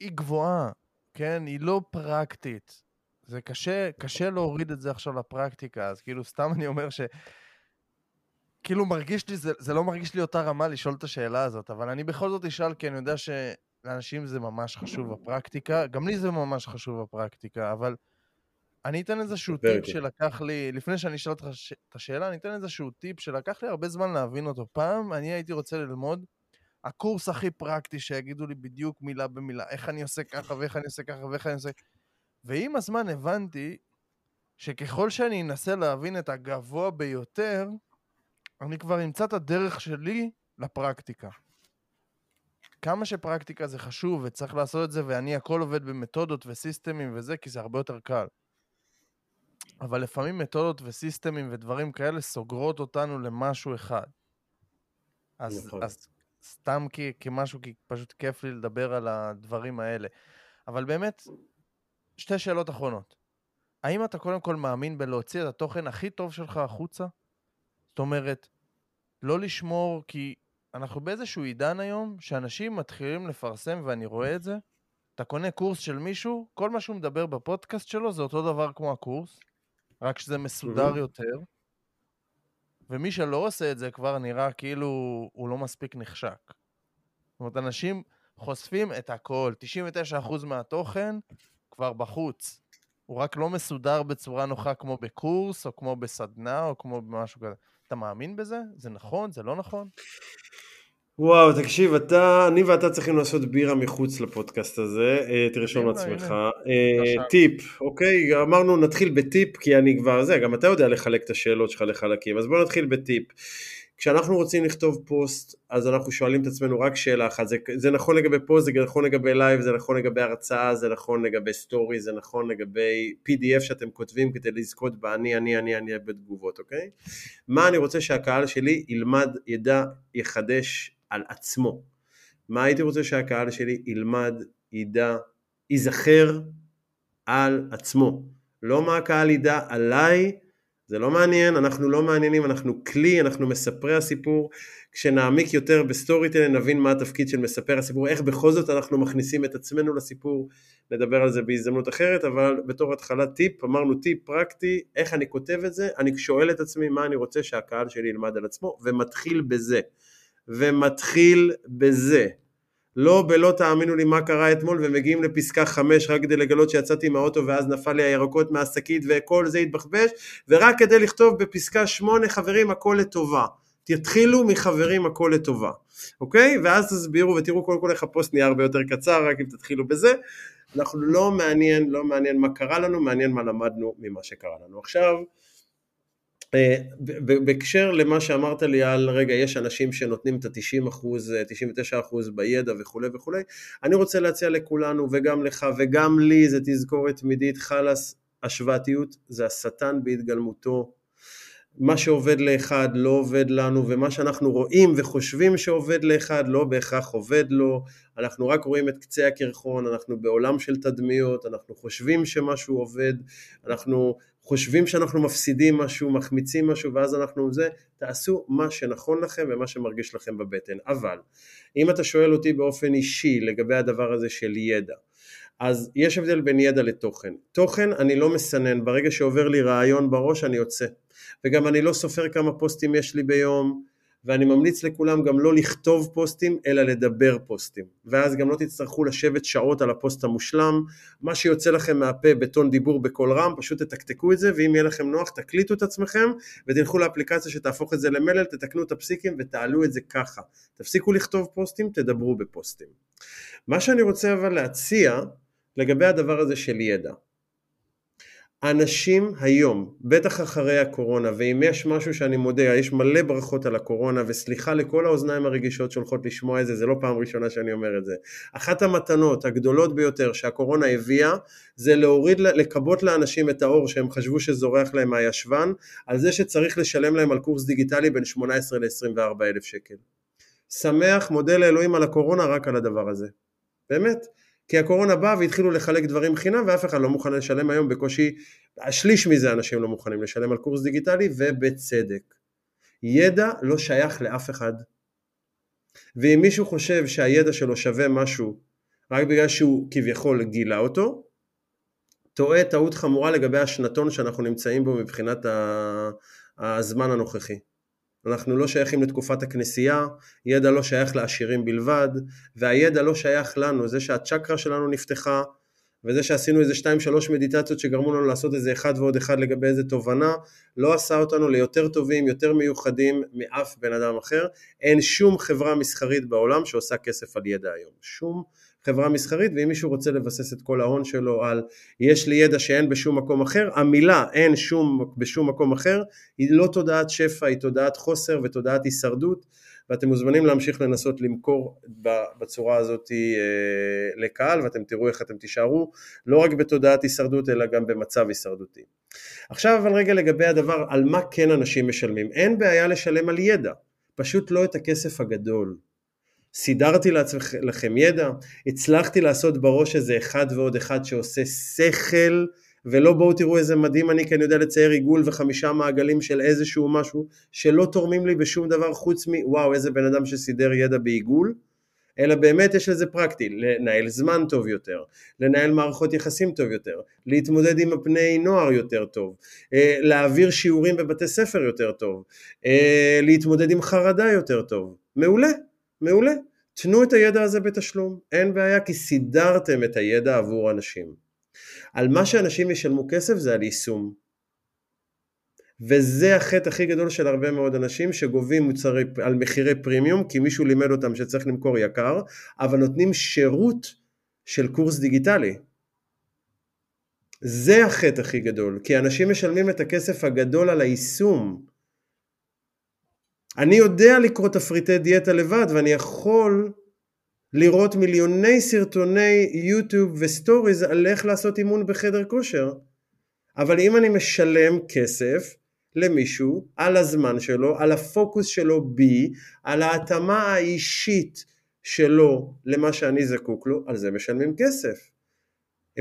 היא גבוהה, כן? היא לא פרקטית. זה קשה, קשה להוריד את זה עכשיו לפרקטיקה, אז כאילו, סתם אני אומר ש... כאילו מרגיש לי, זה, זה לא מרגיש לי אותה רמה לשאול את השאלה הזאת, אבל אני בכל זאת אשאל, כי אני יודע שלאנשים זה ממש חשוב בפרקטיקה, גם לי זה ממש חשוב בפרקטיקה, אבל אני אתן איזשהו טיפ שלקח לי, לפני שאני אשאל אותך את השאלה, אני אתן איזשהו טיפ שלקח לי הרבה זמן להבין אותו. פעם אני הייתי רוצה ללמוד הקורס הכי פרקטי, שיגידו לי בדיוק מילה במילה, איך אני עושה ככה ואיך אני עושה ככה ואיך אני עושה... ועם הזמן הבנתי שככל שאני אנסה להבין את הגבוה ביותר, אני כבר אמצא את הדרך שלי לפרקטיקה. כמה שפרקטיקה זה חשוב וצריך לעשות את זה, ואני הכל עובד במתודות וסיסטמים וזה, כי זה הרבה יותר קל. אבל לפעמים מתודות וסיסטמים ודברים כאלה סוגרות אותנו למשהו אחד. אז, נכון. אז סתם כי, כמשהו, כי פשוט כיף לי לדבר על הדברים האלה. אבל באמת, שתי שאלות אחרונות. האם אתה קודם כל מאמין בלהוציא את התוכן הכי טוב שלך החוצה? זאת אומרת, לא לשמור, כי אנחנו באיזשהו עידן היום שאנשים מתחילים לפרסם, ואני רואה את זה. אתה קונה קורס של מישהו, כל מה שהוא מדבר בפודקאסט שלו זה אותו דבר כמו הקורס, רק שזה מסודר mm-hmm. יותר. ומי שלא עושה את זה כבר נראה כאילו הוא לא מספיק נחשק. זאת אומרת, אנשים חושפים את הכל, 99% מהתוכן כבר בחוץ. הוא רק לא מסודר בצורה נוחה כמו בקורס, או כמו בסדנה, או כמו במשהו כזה. אתה מאמין בזה? זה נכון? זה לא נכון? וואו, תקשיב, אתה, אני ואתה צריכים לעשות בירה מחוץ לפודקאסט הזה, אה, תרשום לעצמך. אה, טיפ, אוקיי? אמרנו נתחיל בטיפ, כי אני כבר, זה, גם אתה יודע לחלק את השאלות שלך לחלקים, אז בוא נתחיל בטיפ. כשאנחנו רוצים לכתוב פוסט, אז אנחנו שואלים את עצמנו רק שאלה אחת, זה, זה נכון לגבי פוסט, זה נכון לגבי לייב, זה נכון לגבי הרצאה, זה נכון לגבי סטורי, זה נכון לגבי PDF שאתם כותבים כדי לזכות באני, אני, אני, אני בתגובות, אוקיי? מה אני רוצה שהקהל שלי ילמד, ידע, יחדש על עצמו? מה הייתי רוצה שהקהל שלי ילמד, ידע, ייזכר על עצמו? לא מה הקהל ידע עליי, זה לא מעניין, אנחנו לא מעניינים, אנחנו כלי, אנחנו מספרי הסיפור. כשנעמיק יותר ב storytelling נבין מה התפקיד של מספר הסיפור, איך בכל זאת אנחנו מכניסים את עצמנו לסיפור, נדבר על זה בהזדמנות אחרת, אבל בתור התחלת טיפ, אמרנו טיפ פרקטי, איך אני כותב את זה, אני שואל את עצמי מה אני רוצה שהקהל שלי ילמד על עצמו, ומתחיל בזה. ומתחיל בזה. לא בלא תאמינו לי מה קרה אתמול ומגיעים לפסקה חמש רק כדי לגלות שיצאתי מהאוטו ואז נפל לי הירקות מהשקית וכל זה התבחבש ורק כדי לכתוב בפסקה שמונה חברים הכל לטובה תתחילו מחברים הכל לטובה. אוקיי? ואז תסבירו ותראו קודם כל איך הפוסט נהיה הרבה יותר קצר רק אם תתחילו בזה. אנחנו לא מעניין לא מעניין מה קרה לנו מעניין מה למדנו ממה שקרה לנו. עכשיו בהקשר למה שאמרת לי על רגע יש אנשים שנותנים את ה-90 אחוז, 99 אחוז בידע וכולי וכולי, אני רוצה להציע לכולנו וגם לך וגם לי זה תזכורת תמידית חלאס השוואתיות זה השטן בהתגלמותו. מה שעובד לאחד לא עובד לנו ומה שאנחנו רואים וחושבים שעובד לאחד לא בהכרח עובד לו. אנחנו רק רואים את קצה הקרחון, אנחנו בעולם של תדמיות, אנחנו חושבים שמשהו עובד, אנחנו חושבים שאנחנו מפסידים משהו, מחמיצים משהו ואז אנחנו זה, תעשו מה שנכון לכם ומה שמרגיש לכם בבטן. אבל אם אתה שואל אותי באופן אישי לגבי הדבר הזה של ידע, אז יש הבדל בין ידע לתוכן. תוכן אני לא מסנן, ברגע שעובר לי רעיון בראש אני יוצא. וגם אני לא סופר כמה פוסטים יש לי ביום, ואני ממליץ לכולם גם לא לכתוב פוסטים אלא לדבר פוסטים. ואז גם לא תצטרכו לשבת שעות על הפוסט המושלם. מה שיוצא לכם מהפה בטון דיבור בקול רם פשוט תתקתקו את זה ואם יהיה לכם נוח תקליטו את עצמכם ותלכו לאפליקציה שתהפוך את זה למלל תתקנו את הפסיקים ותעלו את זה ככה. תפסיקו לכתוב פוסטים תדברו בפוסטים. מה שאני רוצה אבל להציע לגבי הדבר הזה של ידע אנשים היום, בטח אחרי הקורונה, ואם יש משהו שאני מודה, יש מלא ברכות על הקורונה, וסליחה לכל האוזניים הרגישות שהולכות לשמוע את זה, זה לא פעם ראשונה שאני אומר את זה. אחת המתנות הגדולות ביותר שהקורונה הביאה, זה להוריד, לכבות לאנשים את האור שהם חשבו שזורח להם מהישבן, על זה שצריך לשלם להם על קורס דיגיטלי בין 18 ל-24 אלף שקל. שמח, מודה לאלוהים על הקורונה רק על הדבר הזה. באמת. כי הקורונה באה והתחילו לחלק דברים חינם ואף אחד לא מוכן לשלם היום בקושי, השליש מזה אנשים לא מוכנים לשלם על קורס דיגיטלי ובצדק. ידע לא שייך לאף אחד. ואם מישהו חושב שהידע שלו שווה משהו רק בגלל שהוא כביכול גילה אותו, טועה טעות חמורה לגבי השנתון שאנחנו נמצאים בו מבחינת הזמן הנוכחי. אנחנו לא שייכים לתקופת הכנסייה, ידע לא שייך לעשירים בלבד, והידע לא שייך לנו, זה שהצ'קרה שלנו נפתחה, וזה שעשינו איזה שתיים שלוש מדיטציות שגרמו לנו לעשות איזה אחד ועוד אחד לגבי איזה תובנה, לא עשה אותנו ליותר טובים, יותר מיוחדים מאף בן אדם אחר. אין שום חברה מסחרית בעולם שעושה כסף על ידע היום. שום חברה מסחרית ואם מישהו רוצה לבסס את כל ההון שלו על יש לי ידע שאין בשום מקום אחר, המילה אין שום בשום מקום אחר היא לא תודעת שפע, היא תודעת חוסר ותודעת הישרדות ואתם מוזמנים להמשיך לנסות למכור בצורה הזאת אה, לקהל ואתם תראו איך אתם תישארו לא רק בתודעת הישרדות אלא גם במצב הישרדותי. עכשיו אבל רגע לגבי הדבר על מה כן אנשים משלמים, אין בעיה לשלם על ידע, פשוט לא את הכסף הגדול. סידרתי לכם ידע, הצלחתי לעשות בראש איזה אחד ועוד אחד שעושה שכל ולא בואו תראו איזה מדהים אני כי אני יודע לצייר עיגול וחמישה מעגלים של איזשהו משהו שלא תורמים לי בשום דבר חוץ מוואו איזה בן אדם שסידר ידע בעיגול אלא באמת יש לזה פרקטי, לנהל זמן טוב יותר, לנהל מערכות יחסים טוב יותר, להתמודד עם הפני נוער יותר טוב, אה, להעביר שיעורים בבתי ספר יותר טוב, אה, להתמודד עם חרדה יותר טוב, מעולה, מעולה. תנו את הידע הזה בתשלום, אין בעיה כי סידרתם את הידע עבור אנשים. על מה שאנשים ישלמו כסף זה על יישום. וזה החטא הכי גדול של הרבה מאוד אנשים שגובים מוצרי, על מחירי פרימיום כי מישהו לימד אותם שצריך למכור יקר, אבל נותנים שירות של קורס דיגיטלי. זה החטא הכי גדול, כי אנשים משלמים את הכסף הגדול על היישום. אני יודע לקרוא תפריטי דיאטה לבד ואני יכול לראות מיליוני סרטוני יוטיוב וסטוריז על איך לעשות אימון בחדר כושר. אבל אם אני משלם כסף למישהו על הזמן שלו, על הפוקוס שלו בי, על ההתאמה האישית שלו למה שאני זקוק לו, על זה משלמים כסף.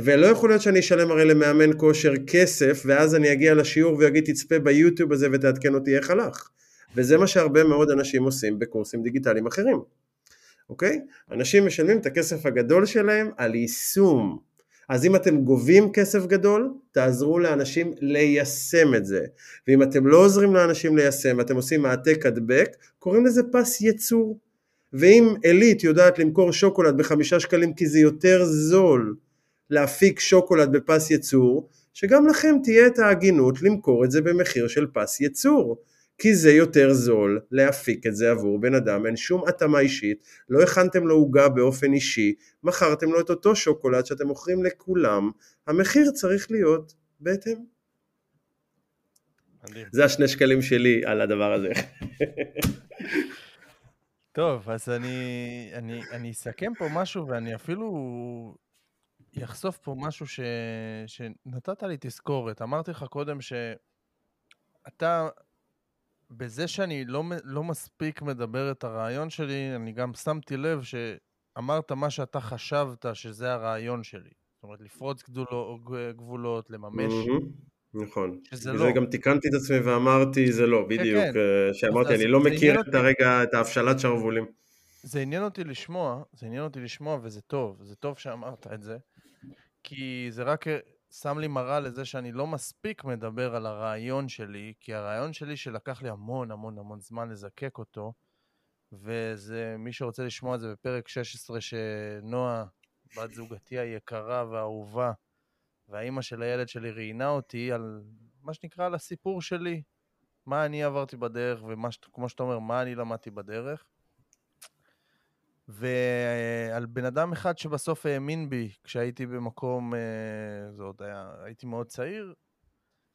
ולא יכול להיות שאני אשלם הרי למאמן כושר כסף, ואז אני אגיע לשיעור ואגיד תצפה ביוטיוב הזה ותעדכן אותי איך הלך. וזה מה שהרבה מאוד אנשים עושים בקורסים דיגיטליים אחרים, אוקיי? אנשים משלמים את הכסף הגדול שלהם על יישום. אז אם אתם גובים כסף גדול, תעזרו לאנשים ליישם את זה. ואם אתם לא עוזרים לאנשים ליישם ואתם עושים העתק הדבק, קוראים לזה פס ייצור. ואם עילית יודעת למכור שוקולד בחמישה שקלים כי זה יותר זול להפיק שוקולד בפס ייצור, שגם לכם תהיה את ההגינות למכור את זה במחיר של פס ייצור. כי זה יותר זול להפיק את זה עבור בן אדם, אין שום התאמה אישית, לא הכנתם לו עוגה באופן אישי, מכרתם לו את אותו שוקולד שאתם מוכרים לכולם, המחיר צריך להיות בהתאם. זה השני שקלים שלי על הדבר הזה. טוב, אז אני, אני, אני אסכם פה משהו ואני אפילו אחשוף פה משהו ש, שנתת לי תזכורת. אמרתי לך קודם שאתה בזה שאני לא, לא מספיק מדבר את הרעיון שלי, אני גם שמתי לב שאמרת מה שאתה חשבת שזה הרעיון שלי. זאת אומרת, לפרוץ גדולו, גבולות, לממש. נכון. שזה לא. גם תיקנתי את עצמי ואמרתי, זה לא, כן, בדיוק. כן, כן. שאמרתי, אני לא מכיר את הרגע, את ההבשלת שרוולים. זה עניין אותי לשמוע, זה עניין אותי לשמוע, וזה טוב, זה טוב שאמרת את זה, כי זה רק שם לי מראה לזה שאני לא מספיק מדבר על הרעיון שלי, כי הרעיון שלי שלקח לי המון המון המון זמן לזקק אותו, וזה, מי שרוצה לשמוע את זה בפרק 16, שנועה, בת זוגתי היקרה והאהובה, והאימא של הילד שלי ראיינה אותי על מה שנקרא על הסיפור שלי, מה אני עברתי בדרך, וכמו שאתה אומר, מה אני למדתי בדרך. ועל בן אדם אחד שבסוף האמין בי כשהייתי במקום, אה, זה עוד היה, הייתי מאוד צעיר,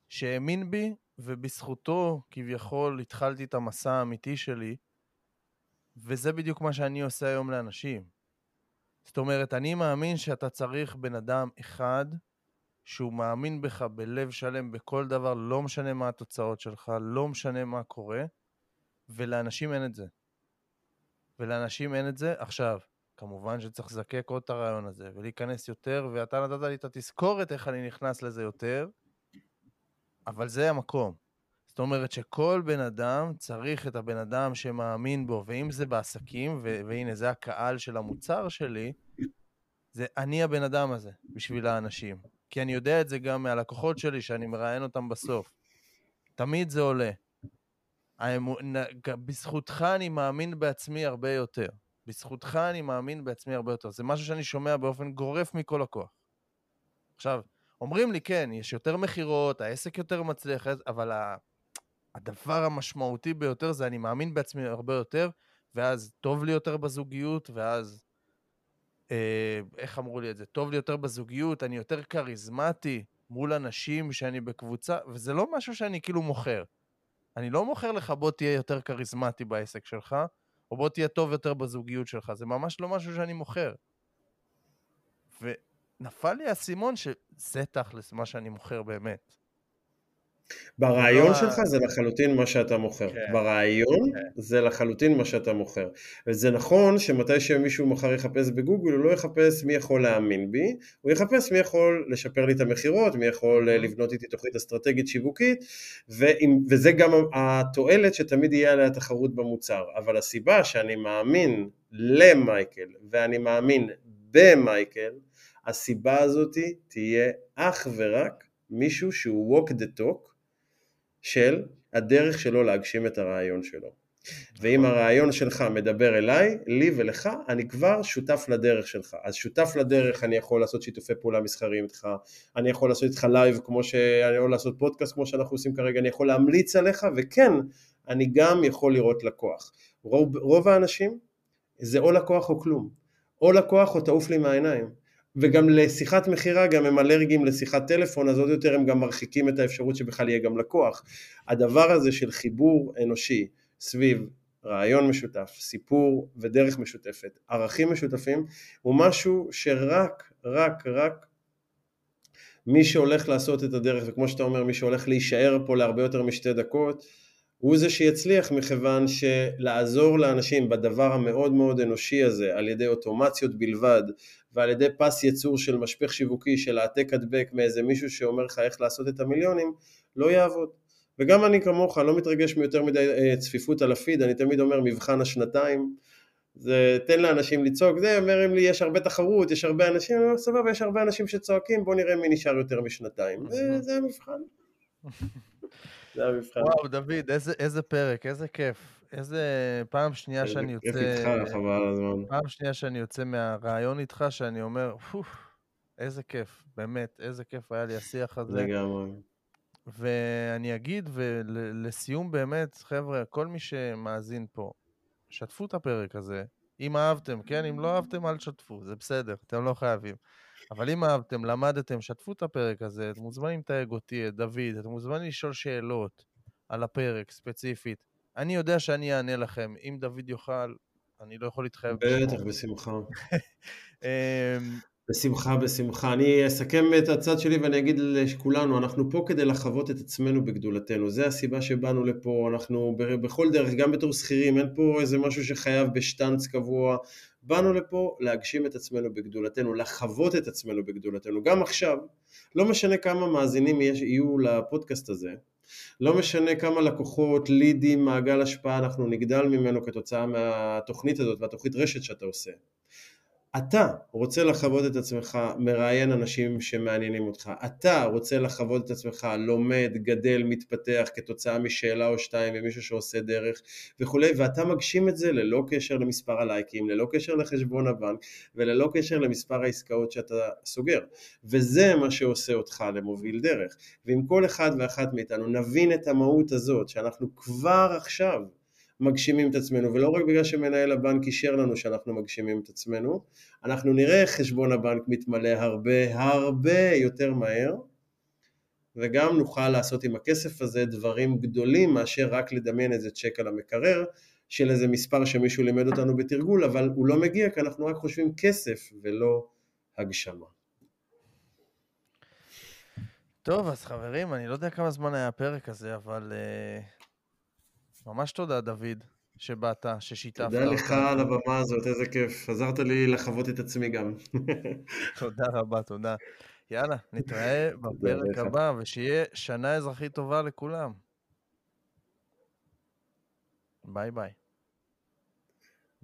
שהאמין בי, ובזכותו כביכול התחלתי את המסע האמיתי שלי, וזה בדיוק מה שאני עושה היום לאנשים. זאת אומרת, אני מאמין שאתה צריך בן אדם אחד שהוא מאמין בך בלב שלם בכל דבר, לא משנה מה התוצאות שלך, לא משנה מה קורה, ולאנשים אין את זה. ולאנשים אין את זה. עכשיו, כמובן שצריך לזקק עוד את הרעיון הזה, ולהיכנס יותר, ואתה נתת לי את התזכורת איך אני נכנס לזה יותר, אבל זה המקום. זאת אומרת שכל בן אדם צריך את הבן אדם שמאמין בו, ואם זה בעסקים, ו- והנה זה הקהל של המוצר שלי, זה אני הבן אדם הזה בשביל האנשים. כי אני יודע את זה גם מהלקוחות שלי, שאני מראיין אותם בסוף. תמיד זה עולה. בזכותך אני מאמין בעצמי הרבה יותר. בזכותך אני מאמין בעצמי הרבה יותר. זה משהו שאני שומע באופן גורף מכל לקוח. עכשיו, אומרים לי, כן, יש יותר מכירות, העסק יותר מצליח, אבל הדבר המשמעותי ביותר זה אני מאמין בעצמי הרבה יותר, ואז טוב לי יותר בזוגיות, ואז, אה, איך אמרו לי את זה? טוב לי יותר בזוגיות, אני יותר כריזמטי מול אנשים שאני בקבוצה, וזה לא משהו שאני כאילו מוכר. אני לא מוכר לך בוא תהיה יותר כריזמטי בעסק שלך, או בוא תהיה טוב יותר בזוגיות שלך, זה ממש לא משהו שאני מוכר. ונפל לי האסימון שזה תכלס מה שאני מוכר באמת. ברעיון לא... שלך זה לחלוטין מה שאתה מוכר. כן. ברעיון כן. זה לחלוטין מה שאתה מוכר. וזה נכון שמתי שמישהו מחר יחפש בגוגל, הוא לא יחפש מי יכול להאמין בי, הוא יחפש מי יכול לשפר לי את המכירות, מי יכול mm-hmm. לבנות איתי תוכנית אסטרטגית שיווקית, ועם, וזה גם התועלת שתמיד יהיה עליה תחרות במוצר. אבל הסיבה שאני מאמין למייקל, ואני מאמין במייקל, הסיבה הזאת תהיה אך ורק מישהו שהוא walk the talk, של הדרך שלו להגשים את הרעיון שלו. ואם נכון. הרעיון שלך מדבר אליי, לי ולך, אני כבר שותף לדרך שלך. אז שותף לדרך, אני יכול לעשות שיתופי פעולה מסחריים איתך, אני יכול לעשות איתך לייב כמו שאני יכול לעשות פודקאסט כמו שאנחנו עושים כרגע, אני יכול להמליץ עליך, וכן, אני גם יכול לראות לקוח. רוב, רוב האנשים זה או לקוח או כלום. או לקוח או תעוף לי מהעיניים. וגם לשיחת מכירה גם הם אלרגיים לשיחת טלפון אז עוד יותר הם גם מרחיקים את האפשרות שבכלל יהיה גם לקוח. הדבר הזה של חיבור אנושי סביב רעיון משותף, סיפור ודרך משותפת, ערכים משותפים, הוא משהו שרק, רק, רק מי שהולך לעשות את הדרך, וכמו שאתה אומר, מי שהולך להישאר פה להרבה יותר משתי דקות, הוא זה שיצליח מכיוון שלעזור לאנשים בדבר המאוד מאוד אנושי הזה על ידי אוטומציות בלבד ועל ידי פס ייצור של משפך שיווקי של העתק הדבק מאיזה מישהו שאומר לך איך לעשות את המיליונים לא יעבוד. וגם אני כמוך לא מתרגש מיותר מדי אה, צפיפות על הפיד, אני תמיד אומר מבחן השנתיים, זה תן לאנשים לצעוק, זה אומרים לי יש הרבה תחרות, יש הרבה אנשים, אני אומר סבבה יש הרבה אנשים שצועקים, בוא נראה מי נשאר יותר משנתיים, זה, זה המבחן. זה המבחן. וואו, דוד, איזה, איזה פרק, איזה כיף. איזה פעם שנייה שאני יוצא... כיף איתך, חבל הזמן. פעם שנייה שאני יוצא מהרעיון איתך, שאני אומר, איזה כיף, באמת, איזה כיף היה לי השיח הזה. לגמרי. ואני אגיד, ולסיום באמת, חבר'ה, כל מי שמאזין פה, שתפו את הפרק הזה. אם אהבתם, כן? אם לא אהבתם, אל תשתפו, זה בסדר, אתם לא חייבים. אבל אם אהבתם, למדתם, שתפו את הפרק הזה, אתם מוזמנים לתייג אותי, את דוד, אתם מוזמנים לשאול שאלות על הפרק ספציפית. אני יודע שאני אענה לכם. אם דוד יוכל, אני לא יכול להתחייב. בטח, בשמחה. אמ, בשמחה, בשמחה. אני אסכם את הצד שלי ואני אגיד לכולנו, אנחנו פה כדי לחוות את עצמנו בגדולתנו. זה הסיבה שבאנו לפה, אנחנו בכל דרך, גם בתור שכירים, אין פה איזה משהו שחייב בשטנץ קבוע. באנו לפה להגשים את עצמנו בגדולתנו, לחוות את עצמנו בגדולתנו. גם עכשיו, לא משנה כמה מאזינים יש, יהיו לפודקאסט הזה, לא משנה כמה לקוחות, לידים, מעגל השפעה אנחנו נגדל ממנו כתוצאה מהתוכנית הזאת והתוכנית רשת שאתה עושה. אתה רוצה לחוות את עצמך מראיין אנשים שמעניינים אותך, אתה רוצה לחוות את עצמך לומד, גדל, מתפתח כתוצאה משאלה או שתיים ומישהו שעושה דרך וכולי, ואתה מגשים את זה ללא קשר למספר הלייקים, ללא קשר לחשבון הבנק וללא קשר למספר העסקאות שאתה סוגר, וזה מה שעושה אותך למוביל דרך, ואם כל אחד ואחת מאיתנו נבין את המהות הזאת שאנחנו כבר עכשיו מגשימים את עצמנו, ולא רק בגלל שמנהל הבנק אישר לנו שאנחנו מגשימים את עצמנו, אנחנו נראה חשבון הבנק מתמלא הרבה הרבה יותר מהר, וגם נוכל לעשות עם הכסף הזה דברים גדולים מאשר רק לדמיין איזה צ'ק על המקרר של איזה מספר שמישהו לימד אותנו בתרגול, אבל הוא לא מגיע כי אנחנו רק חושבים כסף ולא הגשמה. טוב, אז חברים, אני לא יודע כמה זמן היה הפרק הזה, אבל uh, ממש תודה, דוד, שבאת, ששיתפת. תודה לך על הבמה הזאת, איזה כיף. עזרת לי לחוות את עצמי גם. תודה רבה, תודה. יאללה, נתראה בפרק הבא, ושיהיה שנה אזרחית טובה לכולם. ביי ביי.